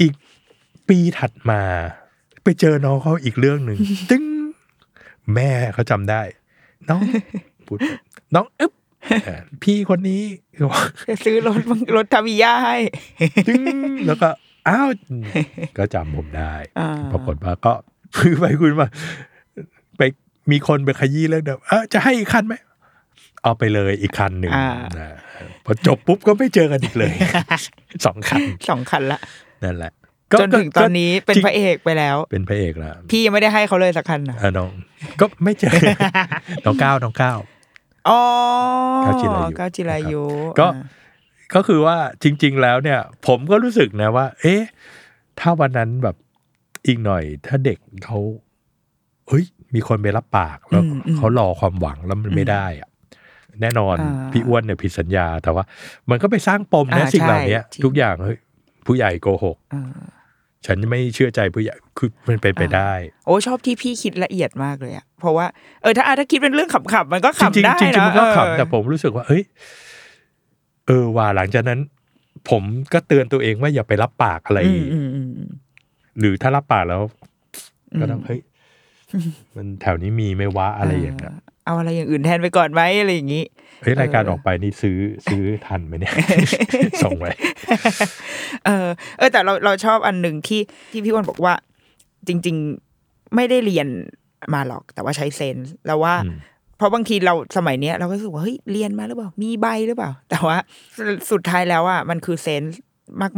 อีกปีถัดมา ไปเจอน้องเขาอีกเรื่องหนึ่งตึ้งแม่เขาจำได้ น้องพูดน้องอึ๊บอ่า พี่คนนี้จะซื้อรถรถทามิยาให้ตึ้งแล้วก็อ้าวก็จำผมได้อ่าปรากฏว่าก็คุยไปคุยมาไปมีคนไปขยี้เรื่องเดิมเออจะให้อีกคันไหมเอาไปเลยอีกคันหนึ่งอ่านะพอจบปุ๊บก็ไม่เจอกันอีกเลยสองคันสองคันละนั่นแหละจนถึงตอนนี้เป็นจริงพระเอกไปแล้ว เป็นพระเอกแล้วพี่ยังไม่ได้ให้เขาเลยสักคันนะอะน้อง ก็ไม่เจอน้องก้าวน้องก้าว อ๋อก้าวจิรายุก้าวจิรายุก็อ่าก็คือว่าจริง ๆ แล้วเนี่ย ผมก็รู้สึกนะว่า เอ๊ะ ถ้าวันนั้นแบบอีกหน่อย ถ้าเด็กเขาเฮ้ย มีคนไปรับปากแล้วเขารอความหวังแล้วมันไม่ได้อะแน่นอนอ่าพี่อ้วนเนี่ยผิดสัญญาแต่ว่า มันก็ไปสร้างปมนะอ่าสิ่งเหล่านี้ใช่จริงทุกอย่างเฮ้ยผู้ใหญ่โกหกอ่า ฉันไม่เชื่อใจผู้ใหญ่คือมันเป็นไปได้ โอ้ชอบที่พี่คิดละเอียดมากเลยอะเพราะว่าเออถ้าถ้าคิดเป็นเรื่องขำๆมันก็จริงขำได้ๆจริงนะๆมันก็เออขำแต่ผมรู้สึกว่าเฮ้ยเออว่าหลังจากนั้น ผมก็เตือนตัวเองว่าอย่าไปรับปากอะไรอืมอืมอืมอืมหรือถ้ารับปากแล้ว ก็ต้องอืมเฮ้ยมันแถวนี้มีไหม่วะอะไรอย่างเงี้ย เอาอะไรอย่างอื่นแทนไปก่อนไหมอะไรอย่างนี้เฮ้ยรายการเออออกไปนี่ซื้อซื้อทันไหมเนี่ยส่งไว้เออเออแต่เราเราชอบอันหนึ่งที่ที่พี่อ้วนบอกว่า จริง ๆไม่ได้เรียนมาหรอก แต่ว่าใช้เซนส์แล้วว่าอืมเพราะบางทีเราสมัยเนี้ยเราก็รู้สึกว่าเฮ้ยเรียนมาหรือเปล่า มีใบหรือเปล่า แต่ว่าสุดท้ายแล้วอะมันคือเซนส์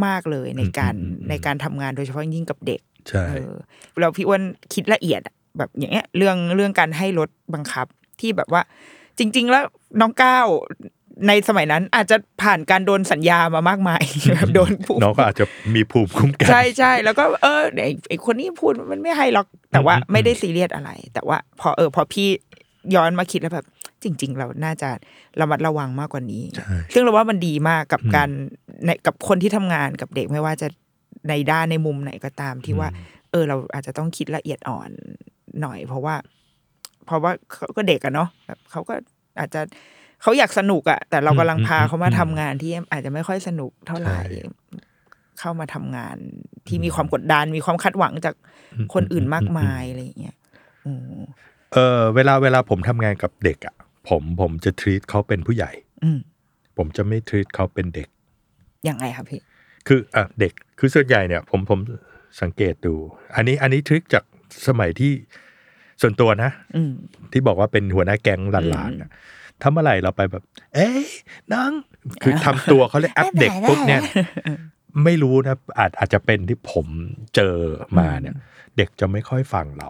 มาก ๆเลยในการอืมอืมอืมในการทำงานโดยเฉพาะยิ่งกับเด็กใช่เออเราพี่อ้วนคิดละเอียดอะแบบอย่างเงี้ยเรื่องเรื่องการให้รถบังคับ ที่แบบว่า จริง ๆ แล้วน้องก้าวในสมัยนั้นอาจจะผ่านการโดนสัญญามามากมายแบบโดนผู้น้องก็อาจจะมีภูมิคุ้มกันใช่ใช่แล้วก็เออไอ้ไอ้คนนี้พูดมันไม่ให้หรอกแต่ว่าอืมอืมไม่ได้ซีเรียสอะไร แต่ว่า พอเออ พอพี่ย้อนมาคิดแล้วแบบ จริง ๆ เราน่าจะระมัดระวังมากกว่านี้ใช่ซึ่งเราว่ามันดีมากกับอืมการในกับคนที่ทำงานกับเด็กไม่ว่าจะในด้านในมุมไหนก็ตามที่ว่า เออ เราอาจจะต้องคิดละเอียดอ่อนหน่อย เพราะว่า เพราะว่าเขาก็เด็กอะเนาะแบบเขาก็อาจจะเขาอยากสนุกอะแต่เรากำลังพาเขามาทำงานที่อาจจะไม่ค่อยสนุกเท่าไหร่ใช่เข้ามาทำงานที่มีความกดดันมีความคาดหวังจากคนอื่นมากมายอะไรอย่างเงี้ยอืมเออเวลาเวลาผมทำงานกับเด็กอะผมผมจะ treat เขาเป็นผู้ใหญ่ อืมผมจะไม่ treat เขาเป็นเด็กยังไงครับพี่คืออะเด็กคือส่วนใหญ่เนี่ย ผมผมสังเกตดู อันนี้อันนี้ทริคจากสมัยที่ ส่วนตัวนะอืมที่บอกว่าเป็นหัวหน้าแก๊งหลานๆน่ะถ้าเมื่อไหร่เราไปแบบ เอ้ยน้องคือทำตัวเขาเรียกแอปเด็กปุ๊บเนี่ยไม่รู้นะอาจอาจจะเป็นที่ผมเจอมาเนี่ย เด็กจะไม่ค่อยฟังเรา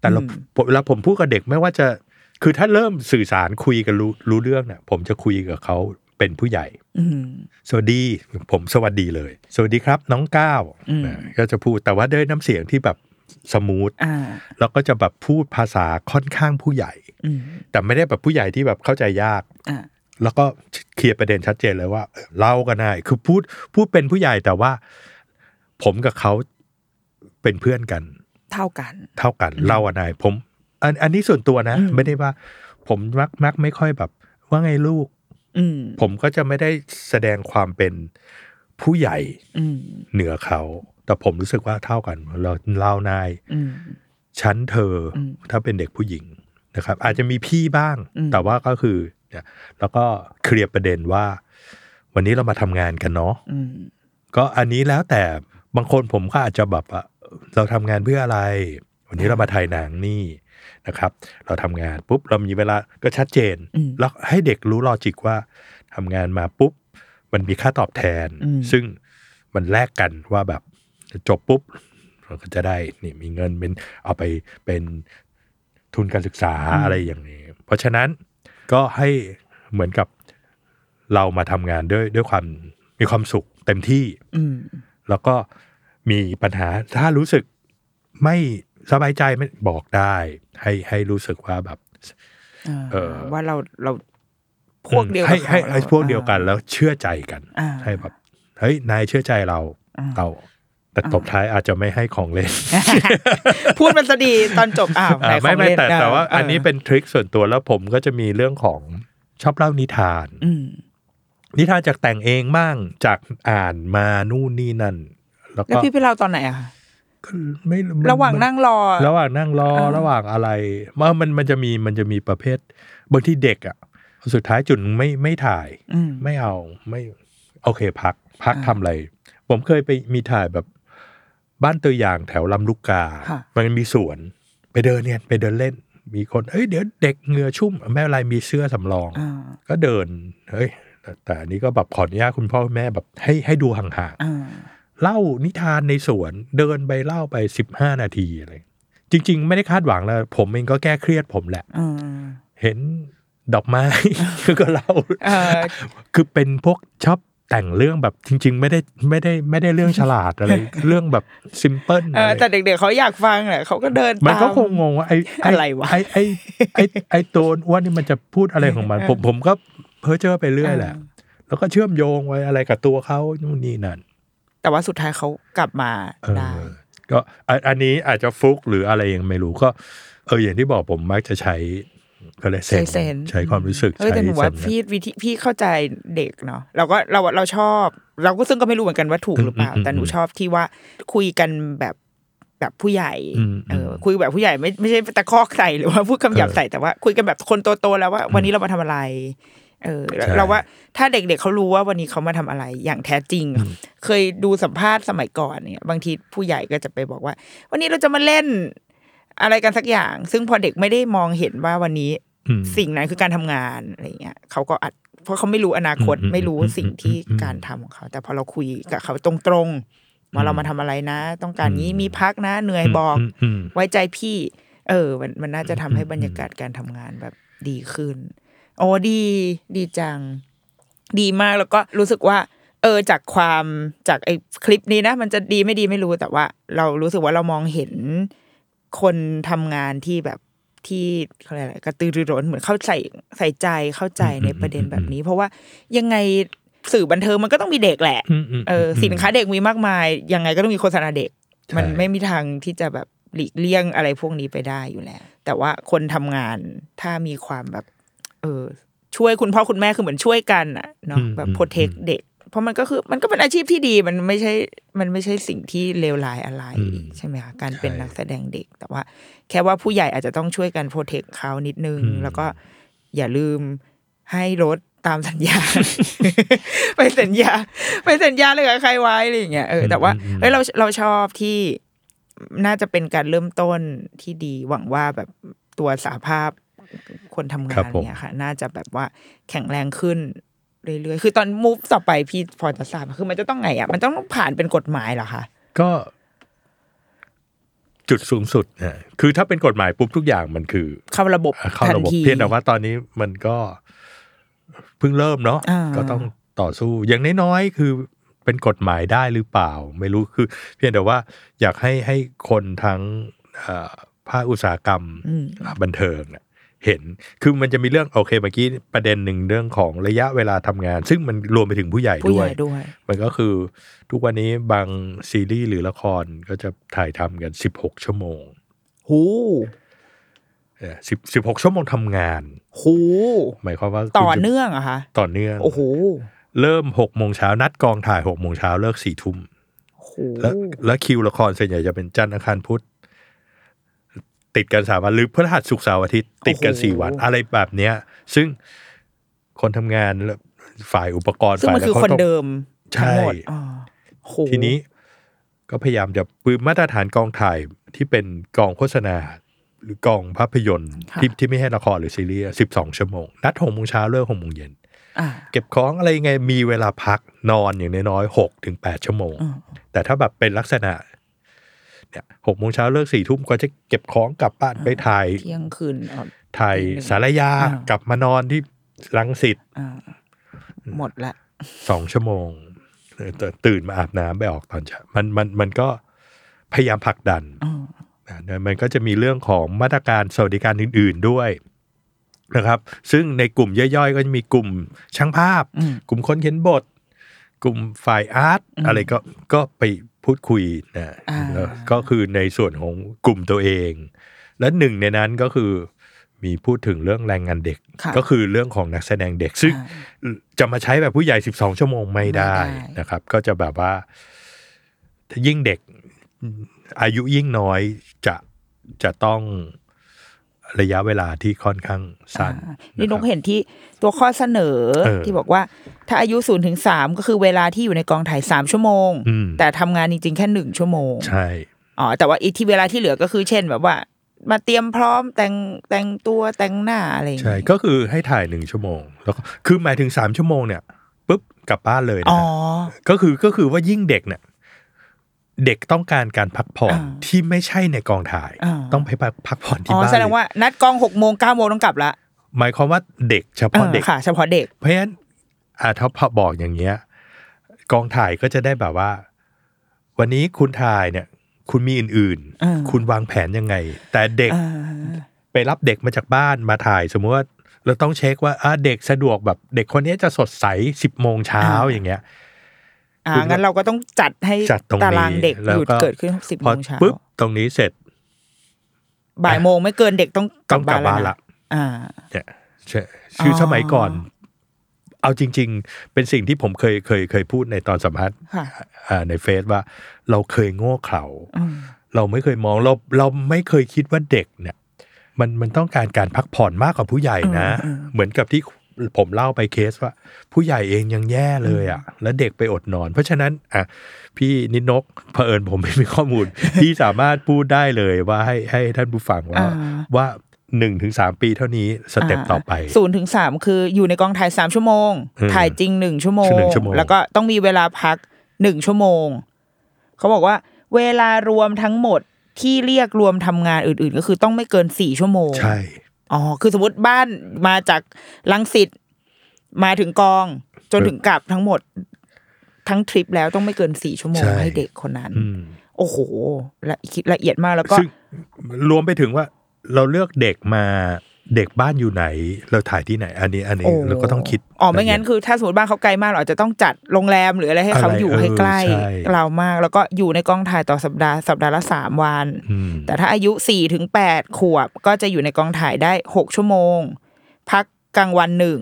แต่เราอืมเวลาผมพูดกับเด็กไม่ว่าจะ คือถ้าเริ่มสื่อสารคุยกันรู้รู้เรื่องเนี่ยผมจะคุยกับเขาเป็นผู้ใหญ่อืมสวัสดีผมสวัสดีเลย สวัสดีครับ น้องก้าวอืมนะก็จะพูดแต่ว่าด้วยน้ำเสียงที่แบบ สมูทอ่าแล้วก็จะแบบพูดภาษาค่อนข้างผู้ใหญ่อืมแต่ไม่ได้แบบผู้ใหญ่ที่แบบเข้าใจยากอ่าแล้วก็เคลียร์ประเด็นชัดเจนเลยว่าเออเล่ากันได้คือพูดพูดเป็นผู้ใหญ่แต่ว่า ผมกับเขาเป็นเพื่อนกัน เท่ากัน เท่ากันเล่ากันได้ผมอันอันนี้ส่วนตัวนะอืมไม่ได้ว่า ผมมักมักไม่ค่อยแบบ ว่าไงลูกอืมผมก็จะไม่ได้แสดงความเป็นผู้ใหญ่อืมเหนือเขา แต่ผมรู้สึกว่าเท่ากัน เราเล่านายอืมชั้นเธออมถ้าเป็นเด็กผู้หญิงนะครับ อาจจะมีพี่บ้างอืมแต่ว่าก็คือเนี่ยแล้วก็เคลียร์ประเด็นว่า วันนี้เรามาทำงานกันเนาะอืมก็อันนี้แล้วแต่บางคนผมก็อาจจะแบบว่าเราทำงานเพื่ออะไร วันนี้เรามาถ่ายหนังนี่นะครับ เราทำงานปุ๊บเรามีเวลาก็ชัดเจนอืมแล้วให้เด็กรู้ลอจิกว่าทำงานมาปุ๊บ มันมีค่าตอบแทนอืมซึ่งมันแลกกันว่าแบบ จบปุ๊บเราก็จะได้นี่มีเงินเป็นเอาไปเป็นทุนการศึกษาอะไรอย่างนี้ เพราะฉะนั้นก็ให้เหมือนกับเรามาทำงานด้วยด้วยความมีความสุขเต็มที่อืมแล้วก็มีปัญหาถ้ารู้สึกไม่สบายใจไม่บอกได้ ให้ให้รู้สึกว่าแบบอ่าเออว่าเราเราพวกเดียวให้กับให้ขาให้พวกเดียวกันแล้วเชื่อใจกันอ่าให้แบบเฮ้ยนายเชื่อใจเราเรา แต่ตบท้ายอาจจะไม่ให้ของเล่น พูดมันซะดีตอนจบอ้าวอ่าไหนขไม่องไม่เล่นแต่แต่ว่าเอันนี้เป็นทริคส่วนตัวแล้วผมก็จะมีเรื่องของชอบเล่านิทานอืมนิทานจากแต่งเองบ้างจากอ่านมานู่นนี่นั่น แล้วแล้วก็พี่ไปเล่าตอนไหนอะคะก็ไม่มันระหว่างนั่งรอ ระหว่างนั่งรออ่าระหว่างอะไรมันมันมันจะมีมันจะมีประเภทบางที่เด็กอะสุดท้ายจุดไม่ไม่ถ่ายอืมไม่เอาไม่ โอเคพัก พักทำอะไร ผมเคยไปมีถ่ายแบบ บ้านตัวอย่างแถวลำลูกกาค่ะมันมีสวน ไปเดินเนี่ยไปเดินเล่น มีคนเอ้ยเดี๋ยวเด็กเหงื่อชุ่มไม่เป็นไรมีเสื้อสำรองอ่าก็เดินเฮ้ยแต่แต่อันนี้ก็แบบขออนุญาตคุณพ่อคุณแม่แบบให้ให้ดูห่างอ่าๆเล่านิทานในสวนเดินไปเล่าไปสิบห้านาทีอะไรจริง ๆ ไม่ได้คาดหวังแล้วผมเองก็แก้เครียดผมแหละอ่าเห็นดอกไม้ก็เล่าเอ่อคือเป็นพวกชอบ แต่งเรื่องแบบจริง ๆ ไม่ได้ไม่ได้ไม่ได้เรื่องฉลาดอะไรเรื่องแบบซิมเพิลเออแต่เด็กๆเขาอยากฟังแหละเขาก็เดินมันก็ตาคงงงว่าไอ้ไอะไรวะไอ้ไอ้ไอ้ไอ้ตัวอ้วนนี่มันจะพูดอะไรของมัน ผมผมก็เพ้อเจ้อไปเรื่อยแหละ แล้วก็เชื่อมโยงไว้อะไรกับตัวเขานู่นนี่นั่นแต่ว่าสุดท้ายเขากลับมาเออได้ก็อันอันนี้อาจจะฟลุกหรืออะไรยังไม่รู้ก็ เอออย่างที่บอกผมมักจะใช้ ก็เลยเซใช้นเซนใช้ความรู้สึกเออแต่หนูว่าสัญญาพี่วิธีพี่เข้าใจเด็กเนาะเราก็เราเราชอบ เราก็ซึ่งก็ไม่รู้เหมือนกันว่าถูกหรือเปล่าอืมอืมแต่หนูชอบที่ว่าคุยกันแบบแบบผู้ใหญ่อืมเอออมคุยแบบผู้ใหญ่ไม่ไม่ใช่ตะคอกใส่หรือว่าพูดคำหยาบใส่แต่ว่าคุยกันแบบคนโตๆแล้วว่า วันนี้เรามาทำอะไร เออแล้วใช่เราว่าถ้าเด็กๆเขารู้ว่าวันนี้เขามาทำอะไร อย่างแท้จริง เคยดูสัมภาษณ์สมัยก่อนเนี่ย บางทีผู้ใหญ่ก็จะไปบอกว่า วันนี้เราจะมาเล่น อะไรกันสักอย่าง ซึ่งพอเด็กไม่ได้มองเห็นว่าวันนี้อืมสิ่งนั้นคือการทำงานอะไรเงี้ยเขาก็อัดเพราะเขาไม่รู้อนาคตอืมไม่รู้อืมสิ่งที่อืมการทำของเขา แต่พอเราคุยกับเขาตรงๆว่าเรามาทำอะไรนะ ต้องการนี้มีพักนะ เหนื่อยบอกมอืมไว้ใจพี่ เออ มันมันน่าจะทำให้บรรยากาศการทำงานแบบดีขึ้น โอ้ดีดีจัง ดีมากแล้วก็รู้สึกว่า เออจากความจากไอ้คลิปนี้นะ มันจะดีไม่ดีไม่รู้แต่ว่า เรารู้สึกว่าเรามองเห็น คนทำงานที่แบบที่เขาเรียกอะไรกระตือรือร้นเหมือนเข้าใส่ใส่ใจเข้าใจในประเด็นแบบนี้ เพราะว่ายังไงสื่อบันเทิงมันก็ต้องมีเด็กแหละอืมอืมเออสินค้าเด็กมีมากมาย ยังไงก็ต้องมีโฆษณาเด็กใช่มันไม่มีทางที่จะแบบหลีกเลี่ยงอะไรพวกนี้ไปได้อยู่แล้ว แต่ว่าคนทำงานถ้ามีความแบบ เออช่วยคุณพ่อคุณแม่คือเหมือนช่วยกันอะเนาะแบบโปรเทคเด็ก เพราะมันก็คือมันก็เป็นอาชีพที่ดีมันไม่ใช่ มันไม่ใช่สิ่งที่เลวร้ายอะไร ใช่ไหมคะการเป็นนักแสดงเด็ก แต่ว่า แค่ว่าผู้ใหญ่อาจจะต้องช่วยกันโปรเทคเขานิดนึง แล้วก็อย่าลืมให้รถตามสัญญา ไปสัญญา ไปสัญญาเลยกับใครไว้อะไรอย่างเงี้ยเออแต่ว่าเฮ้ยเราเราชอบที่น่าจะเป็นการเริ่มต้นที่ดีหวังว่าแบบตัวสาภาพคนทำครังานบผมเนี่ยค่ะ น่าจะแบบว่าแข็งแรงขึ้น เรื่อยๆ คือตอนมูฟต่อไปพี่พอจะทราบคือมันจะต้องไงอะ มันต้องผ่านเป็นกฎหมายเหรอคะ ก็ จุดสูงสุดนะคือถ้าเป็นกฎหมายปุ๊บทุกอย่างมันคือ เข้าระบบเข้าทันระบบทีเพียงแต่ว่าตอนนี้มันก็เพิ่งเริ่มเนาะอ่าก็ต้องต่อสู้ อย่างน้อยๆคือเป็นกฎหมายได้หรือเปล่า ไม่รู้คือ เพียงแต่ว่าอยากให้ให้คนทั้งเอ่อภาคอุตสาหกรรมบันเทิงเนี่ย เห็น คือมันจะมีเรื่องโอเคเมื่อกี้ประเด็นหนึ่งเรื่องของระยะเวลาทำงาน ซึ่งมันรวมไปถึงผู้ใหญ่ผู้ด้ใหวยญ่ด้วย มันก็คือทุกวันนี้บางซีรีส์หรือละครก็จะถ่ายทำกันสิบหกชั่วโมงหูสิบสิบหกชั่วโมงทำงานหูหมายความว่าต่อคุณจะเนื่องอะคะต่อเนื่อง โอ้โห เริ่มหกโมงเช้านัดกองถ่ายหกโมงเช้าเลิกสี่ทุ่มโอ้โหแล้วแล้วคิวละครส่วนใหญ่จะเป็นจันทร์อังคารพุธ ติดกันสามวันหรือพฤหัสศุกร์เสาร์อาทิตย์ติดกันสี่วันอะไรแบบเนี้ย ซึ่งคนทำงานและฝ่ายอุปกรณ์ซึ่งฝ่ายมันคือแล้วคนขาต้องเดิมใช่ทั้งหมดอ๋อโหทีนี้ก็พยายามจะปืนมาตรฐานกองถ่ายที่เป็นกองโฆษณา หรือกองภาพยนตร์ที่ที่ไม่ให้ละครหรือซีรีส์สิบสองชั่วโมง นัดหกโมงเช้าเลิกหกโมงเย็นอ่าเก็บของอะไรยังไงมีเวลาพักนอนอย่างน้อยๆหกถึงแปดชั่วโมง แต่ถ้าแบบเป็นลักษณะ เนี่ยหกโมงเช้าเลิกสี่ทุ่มก็จะเก็บของกลับบ้านไปถ่ายเที่ยงคืนอ๋อถ่ายตีหนึ่งสารยาอ่ากลับมานอนที่ลังสิตอ่าหมดละสองชั่วโมงเออตื่นตื่นมาอาบน้ำไปออกตอนเช้ามันมันมันก็พยายามผลักดันอ๋อนะมันก็จะมีเรื่องของมาตรการสวัสดิการอื่น ๆด้วยนะครับ ซึ่งในกลุ่มย่อยๆ ก็จะมีกลุ่มช่างภาพ กลุ่มคนเขียนบท กลุ่มฝ่ายอาร์ตอะไรก็ก็ไป พูดคุยนะอ่าแล้วก็คือในส่วนของกลุ่มตัวเอง และหนึ่งในนั้นก็คือมีพูดถึงเรื่องแรงงานเด็กค่ะก็คือเรื่องของนักแสดงเด็ก ซึ่งจะมาใช้แบบผู้ใหญ่ 12 ชั่วโมงไม่ได้ไม่ได้นะครับ ก็จะแบบว่าถ้ายิ่งเด็กอายุยิ่งน้อยจะจะต้อง ระยะเวลาที่ค่อนข้างสั้นอ่านี่นกะครับเห็นที่ตัวข้อเสนอเออที่บอกว่าถ้าอายุศูนย์ถึงสามก็คือเวลาที่อยู่ในกองถ่ายสามชั่วโมงอืมแต่ทำงานจริงๆ แค่หนึ่งชั่วโมง ใช่อ๋อแต่ว่าอีกที่เวลาที่เหลือก็คือเช่นแบบว่า มาเตรียมพร้อมแต่งแต่งตัวแต่งหน้าอะไรอย่างใช่เงี้ยก็คือให้ถ่ายหนึ่งชั่วโมง แล้วก็คือหมายถึงสามชั่วโมงเนี่ยปุ๊บกลับบ้านเลยนะอ๋อครับก็คือก็คือว่ายิ่งเด็กเนี่ย เด็กต้องการการพักผ่อนอ่าที่ไม่ใช่ในกองถ่ายอ่าต้องไปพักพักผ่อนที่อ๋อบ้านแสดงว่านัดกองหกโมงเก้าโมงต้องกลับละหมายความว่าเด็กเฉพาะเด็กออค่ะ เฉพาะเด็ก เพราะฉะนั้นอ่าถ้าพอบอกอย่างเงี้ยกองถ่ายก็จะได้แบบว่า วันนี้คุณถ่ายเนี่ย คุณมีอื่นอ่าๆคุณวางแผนยังไง แต่เด็กอ่าไปรับเด็กมาจากบ้านมาถ่ายสมมติว่าเราต้องเช็คว่าอ่าเด็กสะดวกแบบเด็กคนนี้จะสดใสสิบโมงเช้าอย่างเงี้ย อ่าคุณก็งั้นเราก็ต้องจัดให้จัดตรงนี้ตารางเด็กแล้วหยุดก็เกิดขึ้นสิบพอโมงเช้าปุ๊บตรงนี้เสร็จ บ่ายโมงไม่เกินเด็กต้องกต้ลัอบงกลับบ้าบ้านนแล้วละนะอ่าเนี่ยใช่คืออสมัยก่อน เอาจริง ๆ เป็นสิ่งที่ผมเคยเคยเคยพูดในตอนสัมภาษณ์ค่ะอ่าในเฟซว่า เราเคยโง่เขลาอืมเราไม่เคยมองเราเราไม่เคยคิดว่าเด็กเนี่ย มันมันต้องการการพักผ่อนมากกว่าผู้ใหญ่นะ เหมือนกับที่ ผมเล่าไปเคสว่า ผู้ใหญ่เองยังแย่เลยอะ แล้วเด็กไปอดนอน เพราะฉะนั้นอะพี่นิดนกเผอิญผมไม่มีข้อมูล พี่สามารถพูดได้เลยว่าให้ให้ท่านผู้ฟังว่าอ่าว่าหนึ่งถึงสามปีเท่านี้สเต็ปต่อไปศูนย์ถึงสามคืออยู่ในกองถ่ายสามชั่วโมงอืมถ่ายจริงหนึ่งชั่วโมงหนึ่งชั่วโมง แล้วก็ต้องมีเวลาพักหนึ่งชั่วโมง เขาบอกว่า เวลารวมทั้งหมดที่เรียกรวมทำงานอื่น ๆ ก็คือต้องไม่เกินสี่ชั่วโมง ใช่ อ๋อคือสมมติบ้านมาจากลังสิตมาถึงกอง จนถึงกลับทั้งหมด ทั้งทริปแล้วต้องไม่เกินสี่ชั่วโมงใช่ให้เด็กคนนั้นอืมโอ้โหละคิดละเอียดมากแล้วก็ซึ่งรวมไปถึงว่า เราเลือกเด็กมา เด็กบ้านอยู่ไหน เราถ่ายที่ไหน อันนี้อันนี้โอ้เราก็ต้องคิดอ๋อไม่งั้นคือ ถ้าสมมติบ้านเขาไกลมากเราอาจจะต้องจัดโรงแรมหรืออะไรให้เขาอะไรอยู่เออให้ใกล้ใช่เรามาก แล้วก็อยู่ในกองถ่ายต่อสัปดาห์สัปดาห์ละสามวันอืมแต่ถ้าอายุสี่ถึงแปดขวบก็จะอยู่ในกองถ่ายได้หกชั่วโมง พักกลางวันหนึ่ง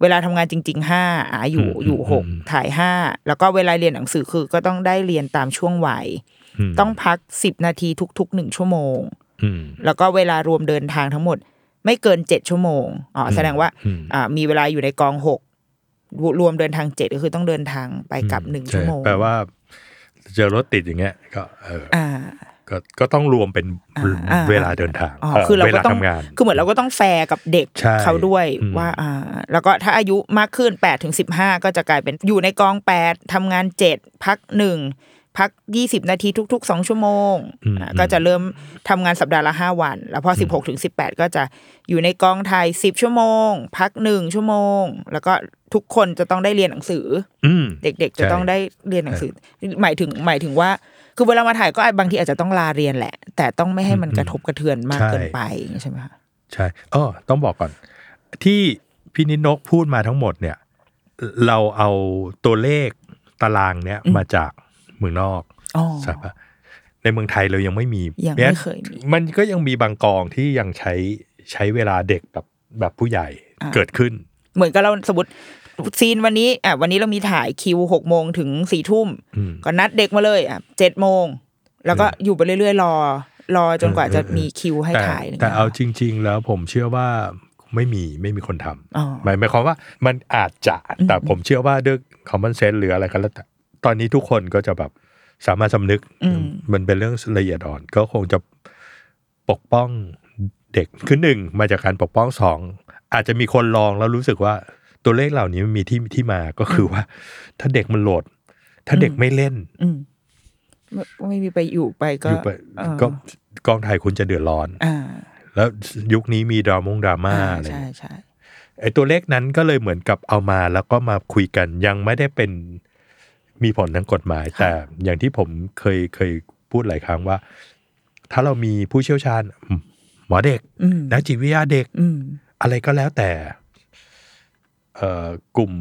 เวลาทำงานจริงๆห้าอ่าอยู่อืมอยู่หกอืมถ่ายห้าแล้วก็เวลาเรียนหนังสือคือก็ต้องได้เรียนตามช่วงวัยมต้องพักสิบนาทีทุกๆหนึ่งชั่วโมงอืมแล้วก็เวลารวมเดินทางทั้งหมด ไม่เกินเจ็ดชั่วโมงอ๋อแสดงว่าอืมอ่ามีเวลาอยู่ในกองหกรวมเดินทางเจ็ดก็คือต้องเดินทางไปกลับหนึ่งใชั่วโมงแปลว่าเจอรถติดอย่างเงี้ย ก็เอออ่าก็ก็ต้องรวมเป็นอ่าอ่าเวลาเดินทางอ๋อเออคือเราเวก็ลาต้องทำงานคือเหมือนเราก็ต้องแฟร์กับเด็กใช่เขาด้วยอืมว่าอ่าแล้วก็ถ้าอายุมากขึ้นแปดถึงสิบห้าก็จะกลายเป็นอยู่ในกองแปดทำงานเจ็ดพักหนึ่ง พักยี่สิบนาทีทุกๆสองชั่วโมงอ่าก็จะเริ่มทำงานสัปดาห์ละห้าวัน แล้วพอสิบหกถึงสิบแปดก็จะอยู่ในกองถ่ายสิบชั่วโมง พักหนึ่งชั่วโมง แล้วก็ทุกคนจะต้องได้เรียนหนังสืออืมเด็กๆ จะใช่ต้องได้เรียนหนังสือ หมายถึงหมายถึงว่า คือเวลามาถ่ายก็อาจบางทีอาจจะต้องลาเรียนแหละ แต่ต้องไม่ให้มันกระทบกระเทือนมากใช่เกินไปอย่างนี้ใช่ไหมคะใช่อ๋อต้องบอกก่อน ที่พี่นิดนกพูดมาทั้งหมดเนี่ย เราเอาตัวเลขตารางเนี้ยมาจาก เมืองนอกอ๋อใช่ปะในเมืองไทยเรายังไม่มียังไม่เคยมีมันก็ยังมีบางกองที่ยังใช้ใช้เวลาเด็กแบบแบบผู้ใหญ่อ่าเกิดขึ้น เหมือนกับเราสมมติซีนวันนี้อะวันนี้เรามีถ่ายคิวหกโมงถึงสี่ทุ่มอืมก็นัดเด็กมาเลยอะเจ็ดโมง แล้วก็อยู่ไปเรื่อยๆ รอ รอจนกว่าจะมีคิวให้แต่ถ่ายแต่เอาจริง ๆ แล้วผมเชื่อว่าไม่มีไม่มีคนทำอ๋อหมายหมายความว่ามันอาจจะแต่ผมเชื่อว่าด้วย common sense หรืออะไรก็แล้วแต่ ตอนนี้ทุกคนก็จะแบบสามารถสำนึกอืมมันเป็นเรื่องละเอียดอ่อน ก็คงจะปกป้องเด็กคือหนึ่งมาจากการปกป้องสองอาจจะมีคนลองแล้วรู้สึกว่าตัวเลขเหล่านี้มันมีที่ที่มาก็คือว่า ถ้าเด็กมันโหลด ถ้าเด็กไม่เล่นอืมไม่ไม่มีไปอยู่ไปก็อยู่ไปเออก็กองถ่ายคุณจะเดือดร้อนอ่าแล้วยุคนี้มีดรามงดราม่าอ่าอะไรใช่ใช่ไอ้ตัวเลขนั้นก็เลยเหมือนกับเอามาแล้วก็มาคุยกันยังไม่ได้เป็น มีผลทางกฎหมาย แต่อย่างที่ผมเคยเคยพูดหลายครั้งว่า ถ้าเรามีผู้เชี่ยวชาญอืมหมอเด็กอืมนักจิตวิทยาเด็กอืมอะไรก็แล้วแต่เอ่อกลุ่ม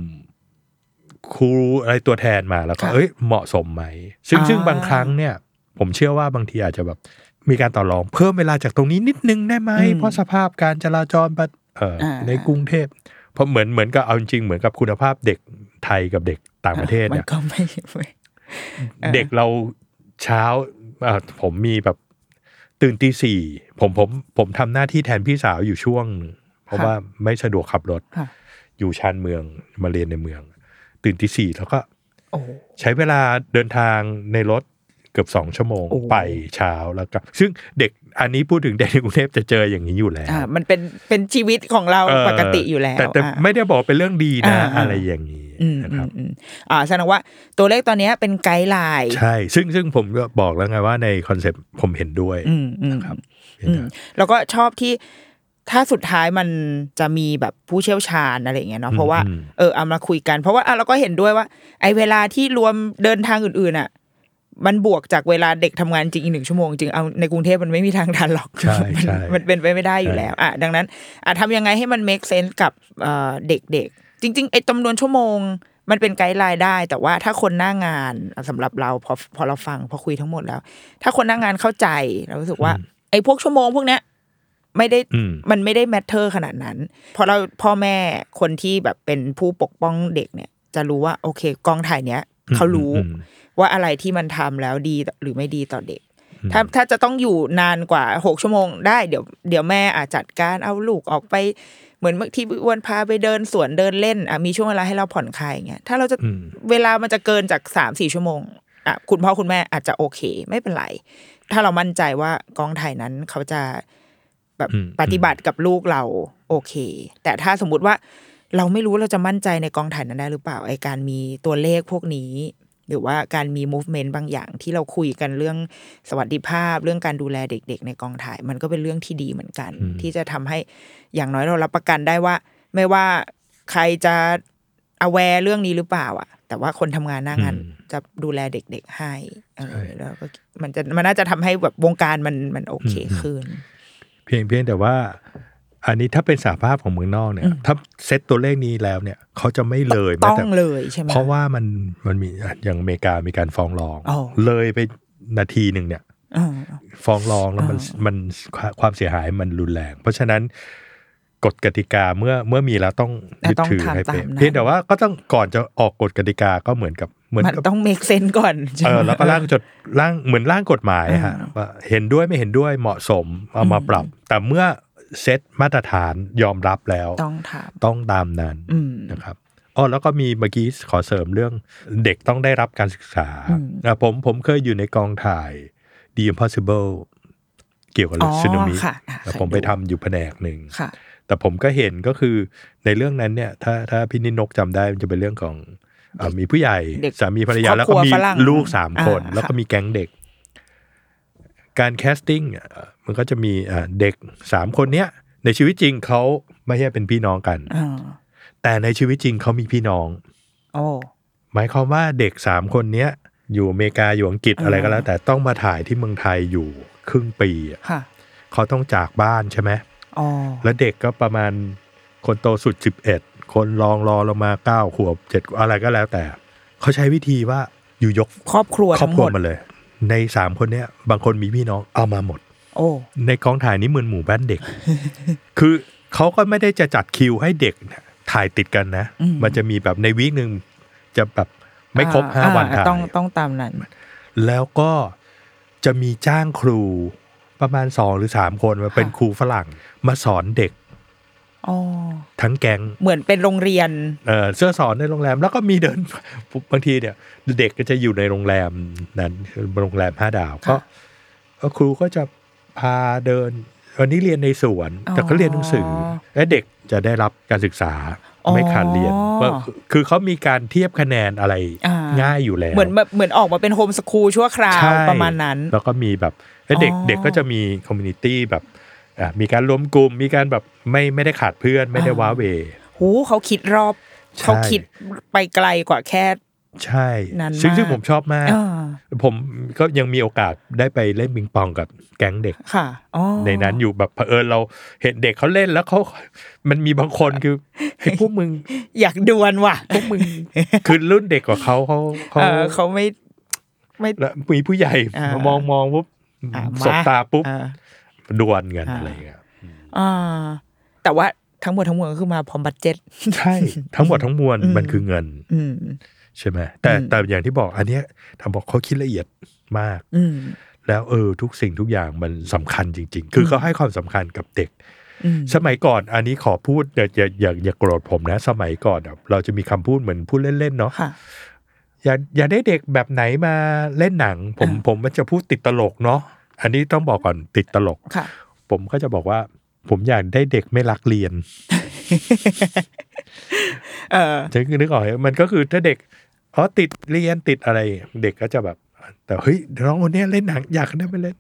ครูอะไรตัวแทนมาแล้วก็ค่ะเอ้ยเหมาะสมไหม ซึ่งอ่าซึ่งบางครั้งเนี่ย ผมเชื่อว่าบางทีอาจจะแบบมีการต่อรองเพิ่มเวลาจากตรงนี้นิดนึงได้ไหมอืมเพราะสภาพการจราจรปะเอ่ออาในกรุงเทพเพราะเหมือนเหมือนกับเอาจริงๆเหมือนกับคุณภาพเด็กไทยกับเด็ก ต่างประเทศมัเนี่ยนก็ไม่ไม่ออเด็กเราเช้าเอ่อผมมีแบบตื่นตีสี่ผมผมผมทำหน้าที่แทนพี่สาวอยู่ช่วงหนึ่งเพราะค่ะว่าไม่สะดวกขับรถค่ะอยู่ชานเมืองมาเรียนในเมือง ตื่นตีสี่แล้วก็โอ้ใช้เวลาเดินทางในรถ เกือบสองชั่วโมงโอ้ไปเช้าแล้วก็ซึ่งเด็กอันนี้พูดถึงเด็กในกรุงเทพจะเจออย่างนี้อยู่แล้วอ่ามันเป็นเป็นชีวิตของเราเออปกติอยู่แล้ว แต่แต่อ่าไม่ได้บอกเป็นเรื่องดีนะอ่าอ่าอะไรอย่างนี้อืมนะอืครัมบอืมอ่าแสดงว่าตัวเลขตอนเนี้ยเป็น guideline ใช่ ซึ่งซึ่งผมก็บอกแล้วไงว่าใน concept ผมเห็นด้วยอืมอืมนะครับอืมแล้วก็ชอบที่ถ้าสุดท้ายมันจะมีแบบผู้เชี่ยวชาญอะไรอย่างเงี้ยเนาะเพราะว่าอืมเออเอามาคุยกัน เพราะว่าอะเราก็เห็นด้วยว่า ไอ้เวลาที่รวมเดินทางอื่นๆอะ มันบวกจากเวลาเด็กทำงานจริงอีกหนึ่งชั่วโมงจริงเอาในกรุงเทพมันไม่มีทางทันหรอกใช่ใช่มันเป็นไปไม่ได้อยู่แล้วอะดังนั้นอะทำยังไงให้มัน make sense กับเอ่อเด็กๆ จริงๆไอ้จำนวนชั่วโมงมันเป็น guideline ได้ แต่ว่าถ้าคนหน้างานอะสำหรับเราพอพอเราฟังพอคุยทั้งหมดแล้ว ถ้าคนหน้างานเข้าใจเรารู้สึกว่า ไอ้พวกชั่วโมงพวกเนี้ยไม่ได้อืมมันไม่ได้ matter ขนาดนั้น พอเราพ่อแม่คนที่แบบเป็นผู้ปกป้องเด็กเนี่ย จะรู้ว่าโอเค กองถ่ายเนี้ย เขารู้อืมว่าอะไรที่มันทำแล้วดีหรือไม่ดีต่อเด็ก ถ้าถ้าจะต้องอยู่นานกว่าหกชั่วโมงได้เดี๋ยวเดี๋ยวแม่อาจจัดการเอาลูกออกไปเหมือนบางทีอ้วนพาไปเดินสวนเดินเล่นอะมีช่วงเวลาให้เราผ่อนคลายอย่างเงี้ยถ้าเราจะอืมเวลามันจะเกินจากสามสี่ชั่วโมงอะคุณพ่อคุณแม่อาจจะโอเค ไม่เป็นไร ถ้าเรามั่นใจว่ากองถ่ายนั้นเขาจะแบบอืมปฏิบัติกับลูกเราโอเค แต่ถ้าสมมุติว่า เราไม่รู้เราจะมั่นใจในกองถ่ายนั้นได้หรือเปล่าไอการมีตัวเลขพวกนี้ หรือว่าการมี movement บางอย่างที่เราคุยกันเรื่องสวัสดิภาพ เรื่องการดูแลเด็ก ๆ ในกองถ่าย มันก็เป็นเรื่องที่ดีเหมือนกัน ที่จะทำให้อย่างน้อยเรารับประกันได้ว่า ไม่ว่าใครจะ aware เรื่องนี้หรือเปล่า อะ แต่ว่าคนทำงานหน้างานอืมจะดูแลเด็ก ๆ ให้เออใช่แล้วก็มันจะมันน่าจะทำให้แบบวงการมันมันโอเคขึ้น เพียงเพียงแต่ว่า อันนี้ถ้าเป็นสาภาพของเมืองนอกเนี่ย ถ้าเซตตัวเลขนี้แล้วเนี่ย เขาจะไม่เลยแม้ต้องแต่เลยใช่ไหมเพราะว่ามันมันมีอะอย่างอเมริกามีการฟ้องร้องอ๋อเลยไปนาทีหนึ่งเนี่ยอ่าฟ้องร้องแล้วมันอ่ามันความเสียหายมันรุนแรง เพราะฉะนั้นกฎกติกาเมื่อเมื่อมีแล้วต้องยึดต้องถือทำให้เป็นตามนั้นเพียงแต่ว่าก็ต้องก่อนจะออกกฎกติกาก็เหมือนกับเหมือนมันกับต้อง make sense ก่อนใช่เอไหมอแล้วก็ร่างจดร่างเหมือนร่างกฎหมายฮะว่าเห็นด้วยไม่เห็นด้วยเหมาะสมเอามาปรับ แต่เมื่อ เซตมาตรฐานยอมรับแล้ว ต้องถามต้องตามนั้นอืมนะครับอ๋อแล้วก็มีเมื่อกี้ขอเสริมเรื่องเด็กต้องได้รับการศึกษาอะผมผมเคยอยู่ในกองถ่าย The Impossible เกี่ยวกับเรื่องอ๋อสึนามิค่ะอะแต่เคยผมไปดูทำอยู่แผนกหนึ่งค่ะแต่ผมก็เห็นก็คือในเรื่องนั้นเนี่ย ถ้าถ้าพี่นินกจำได้มันจะเป็นเรื่องของเอ่อมีผู้ใหญ่เด็กสามีภรรยาครอบแล้วครัก็วมีฝรั่งลูกสามคนอ่าแล้วก็ค่ะมีแก๊งเด็ก การ casting อะมันก็จะมีอ่าเด็กสามคนเนี้ยในชีวิตจริงเขาไม่ใช่เป็นพี่น้องกันอ่าแต่ในชีวิตจริงเขามีพี่น้องโอ้หมายความว่าเด็กสามคนเนี้ยอยู่อเมริกาอยู่อังกฤษอ่าอะไรก็แล้ว แต่ต้องมาถ่ายที่เมืองไทยอยู่ครึ่งปีอะค่ะเขาต้องจากบ้านใช่ไหมอ๋อแล้วเด็กก็ประมาณคนโตสุดสิบเอ็ดคนรองรอลงมาเก้าขวบเจ็ดอะไรก็แล้วแต่ เขาใช้วิธีว่าอยู่ยกครอบครัวครอบทั้งคหรัมวดมาเลย ในสามคนเนี้ยบางคนมีพี่น้องเอามาหมด โอ้ในกองถ่ายนี้เหมือนหมู่บ้านเด็ก คือเขาก็ไม่ได้จะจัดคิวให้เด็กเนี่ยถ่ายติดกันนะ มันจะมีแบบในวีคหนึ่งจะแบบไม่ครบอ่ห้าวันอ่ถ่ายต้องต้องตามนั้น แล้วก็จะมีจ้างครูประมาณสองหรือสามคนมาเป็นครูฝรั่งมาสอนเด็กอ๋อ ทั้งแก๊งเหมือนเป็นโรงเรียนเออเสื้อสอนในโรงแรม แล้วก็มีเดินบางทีเนี่ย เด็กก็จะอยู่ในโรงแรมนั้นโรงแรมห้าดาวก็ก็ครูก็จะพาเดินวันนี้เรียนในสวน แต่ก็เรียนหนังสืออและเด็กจะได้รับการศึกษาอ๋อไม่ขาดเรียนว่าคือเขามีการเทียบคะแนนอะไรอ่าง่ายอยู่แล้ว เหมือนแบบเหมือนออกมาเป็นโฮมสคูลชั่วคราวใช่ประมาณนั้น แล้วก็มีแบบแล้วเด็กอ๋อเด็กก็จะมีคอมมูนิตี้แบบอะ มีการรวมกลุ่มมีการแบบไม่ไม่ได้ขาดเพื่อนไม่ได้ว้าเหวหูเขาคิดรอบใช่เขาคิดไปไกลกว่าแค่ใช่นานมากซึ่งซึ่งผมชอบมากอ่าผมก็ยังมีโอกาสได้ไปเล่นปิงปองกับแก๊งเด็กค่ะอ๋อในนั้นอยู่แบบเผอิญเราเห็นเด็กเขาเล่นแล้วเขา มันมีบางคนคือไอ้พวกมึง อยากดวลว่ะพวกมึง คือรุ่นเด็กกว่าเขาเขาเขาเออเขาไม่ ไม่แล้วมีผู้ใหญ่อ่ามามองมองปุ๊บอ่าสบตาปุ๊บอ่า ดวลกันอ่าอะไรอย่างเงี้ยอ่าแต่ว่าทั้งหมดทั้งมวลก็คือมาพร้อมบัตเจ็ตใช่ทั้งหมดทั้งมวลมันคือเงิน อืมใช่ไหมแต่อืมแต่อย่างที่บอกอันเนี้ยทำบอกเขาคิดละเอียดมาก อืมแล้วเออทุกสิ่งทุกอย่างมันสำคัญจริง ๆ คือเขาให้ความสำคัญกับเด็กอืมสมัยก่อนอันนี้ขอพูดอย่าอย่าอย่าอย่าโกรธผมนะ สมัยก่อนอะเราจะมีคำพูดเหมือนพูดเล่นๆเนาะค่ะอย่าอย่าได้เด็กแบบไหนมาเล่นหนัง ผมผมมันจะพูดติดตลกเนาะ อันนี้ต้องบอกก่อนติดตลก ค่ะ ผมก็จะบอกว่า ผมอยากได้เด็กไม่รักเรียนเออจะนึกออกไหมมันก็คือถ้าเด็กอ๋อติดเรียนติดอะไร เด็กก็จะแบบ แต่เฮ้ยน้องคนเนี้ยเล่นหนังอยากได้ไปเล่น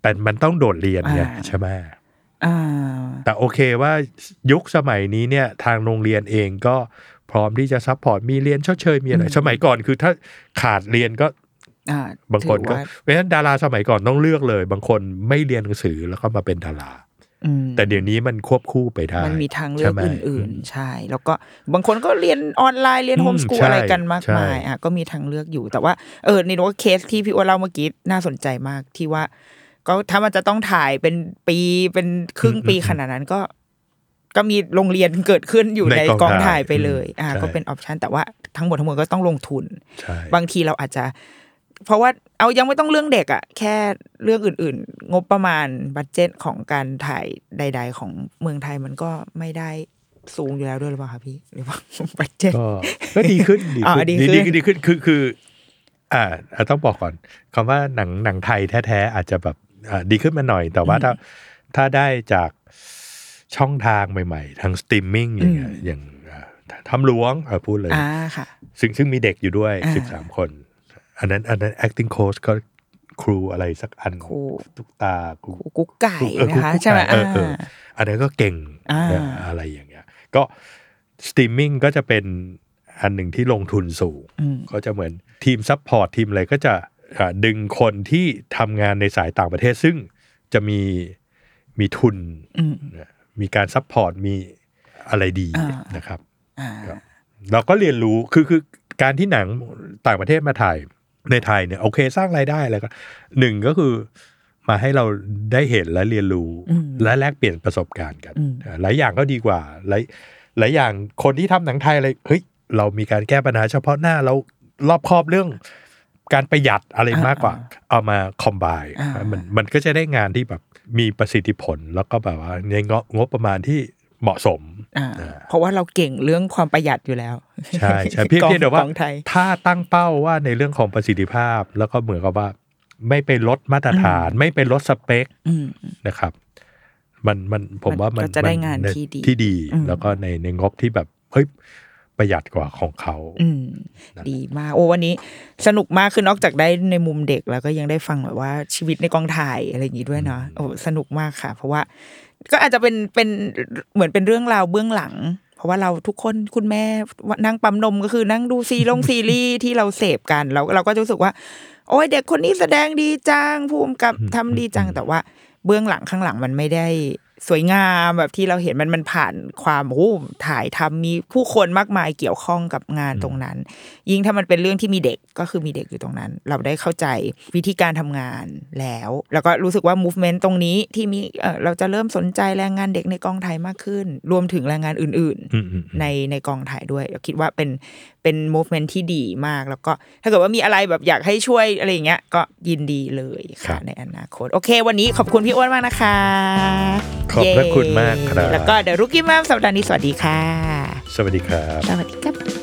แต่มันต้องโดดเรียนไงอ่า ใช่ไหมอ่าแต่โอเคว่ายุคสมัยนี้เนี่ย ทางโรงเรียนเองก็พร้อมที่จะ support มีเรียนชดเชยมีอะไรอืมสมัยก่อนคือถ้าขาดเรียนก็อ่า บางคนก็ถือว่าเพราะฉะนั้นดาราสมัยก่อนต้องเลือกเลย บางคนไม่เรียนหนังสือแล้วก็มาเป็นดาราอืมแต่เดี๋ยวนี้มันควบคู่ไปได้ มันมีทางเลือกใช่ไหมอื่น ๆ ใช่ แล้วก็บางคนก็เรียนออนไลน์เรียนอืม homeschool ใช่อะไรกันมากใช่ไหมอะก็มีทางเลือกอยู่ แต่ว่าเออนี่ว่าเคสที่พี่อ้วนเล่าเมื่อกี้น่าสนใจมากที่ว่า ก็ถ้ามันจะต้องถ่ายเป็นปีเป็นครึ่งปีขนาดนั้นก็ ก็มีโรงเรียนเกิดขึ้นอยู่ในกองถ่ายไปเลย อ่าใช่ก็เป็น option แต่ว่าทั้งหมดทั้งมวลก็ต้องลงทุนใช่บางทีเราอาจจะ เพราะว่าเอายังไม่ต้องเรื่องเด็กอะแค่เรื่องอื่น ๆ งบประมาณ budget ของการถ่ายใด ๆ ของเมืองไทยมันก็ไม่ได้สูงอยู่แล้วด้วยหรือเปล่าคะพี่หรือว่า budget ก็ก็ดีขึ้นดีอ๋อขึ้นดีขึ้นดีขึ้นดีขึ้นคือคืออ่าอ่าต้องบอกก่อนคำว่าหนังหนังไทยแท้ ๆ อาจจะแบบอ่าดีขึ้นมาหน่อย แต่ว่าถ้าถ้าได้จากช่องทางใหม่ ๆ ทางสตรีมมิ่งอย่างเงี้ยอย่างอ่าถ้ำหลวงเออพูดเลยอ่าค่ะซึ่งซึ่งมีเด็กอยู่ด้วยอ่าสิบสามคน อันนั้นอันนั้น acting coach ก็ครูอะไรสักอันครูตุกตาครูกุ๊กไก่เออนะคะกุ๊กใช่ไหมเออเอออ่าอันนั้นก็เก่งอ่านะอะไรอย่างเงี้ย ก็สตรีมมิ่งก็จะเป็นอันหนึ่งที่ลงทุนสูงอืมก็จะเหมือนทีม support ทีมอะไรก็จะอ่าดึงคนที่ทำงานในสายต่างประเทศ ซึ่งจะมีมีทุนอืมนะมีการ support มีอะไรดีอ่านะครับอ่าครับเราก็เรียนรู้คือคือการที่หนังต่างประเทศมาถ่าย ในไทยเนี่ยโอเค สร้างรายได้แล้วก็หนึ่งก็คือมาให้เราได้เห็นและเรียนรู้อืมและแลกเปลี่ยนประสบการณ์กันอืมอ่าหลายอย่างก็ดีกว่า หลายหลายอย่างคนที่ทำหนังไทยอะไรเฮ้ยเรามีการแก้ปัญหาเฉพาะหน้าเรารอบครอบเรื่องการประหยัดอะไรมากกว่า เอามาคอมไบอ่ามัมันมันก็จะได้งานที่แบบมีประสิทธิผล แล้วก็แบบว่าในงบงบประมาณที่เหมาะสมอ่า เพราะว่าเราเก่งเรื่องความประหยัดอยู่แล้ว ใช่ใช่เพียงกองเพียงแต่ว่ากองไทยถ้าตั้งเป้าว่าในเรื่องของประสิทธิภาพ แล้วก็เหมือนกับว่า ไม่ไปลดมาตรฐาน ไม่ไปลดสเปคอืมนะครับ มันมันผมว่ามันก็จะได้งานมัที่ดีที่ดีอืมแล้วก็ในในงบที่แบบเฮ้ยประหยัดกว่าของเขาอืมดีมากโอ้วันนี้สนุกมากคือนอกจากได้ในมุมเด็กแล้วก็ยังได้ฟังแบบว่าชีวิตในกองถ่ายอะไรอย่างงี้ด้วยเนาะโอ้สนุกมากค่ะ เพราะว่า ก็อาจจะเป็นเป็นเหมือนเป็นเรื่องราวเบื้องหลัง เพราะว่าเราทุกคนคุณแม่นั่งปั๊มนมก็คือนั่งดูซีลงซีรีส์ที่เราเสพกันแล้วเราก็จะรู้สึกว่า โอ้ยเด็กคนนี้แสดงดีจังภูมิกับทำดีจังแต่ว่า เบื้องหลังข้างหลังมันไม่ได้ สวยงามแบบที่เราเห็นมันมันผ่านความโอ้ถ่ายทำมีผู้คนมากมายเกี่ยวข้องกับงานตรงนั้น ยิ่งถ้ามันเป็นเรื่องที่มีเด็กก็คือมีเด็กอยู่ตรงนั้น เราได้เข้าใจวิธีการทำงานแล้ว แล้วก็รู้สึกว่า movement ตรงนี้ที่มีเออเราจะเริ่มสนใจแรงงานเด็กในกองถ่ายมากขึ้น รวมถึงแรงงานอื่นๆอืมอืมในในกองถ่ายด้วยคิดว่าเป็นเป็น movement ที่ดีมาก แล้วก็ถ้าเกิดว่ามีอะไรแบบอยากให้ช่วยอะไรอย่างเงี้ยก็ยินดีเลยครัค่ะบในอนาคต โอเค วันนี้ขอบคุณพี่อ้วนมากนะคะ ขอบพระคุณมากครับ แล้วก็เดี๋ยวรุกี้มามสัปดาห์นี้สวัสดีค่ะ สวัสดีครับ สวัสดีครับ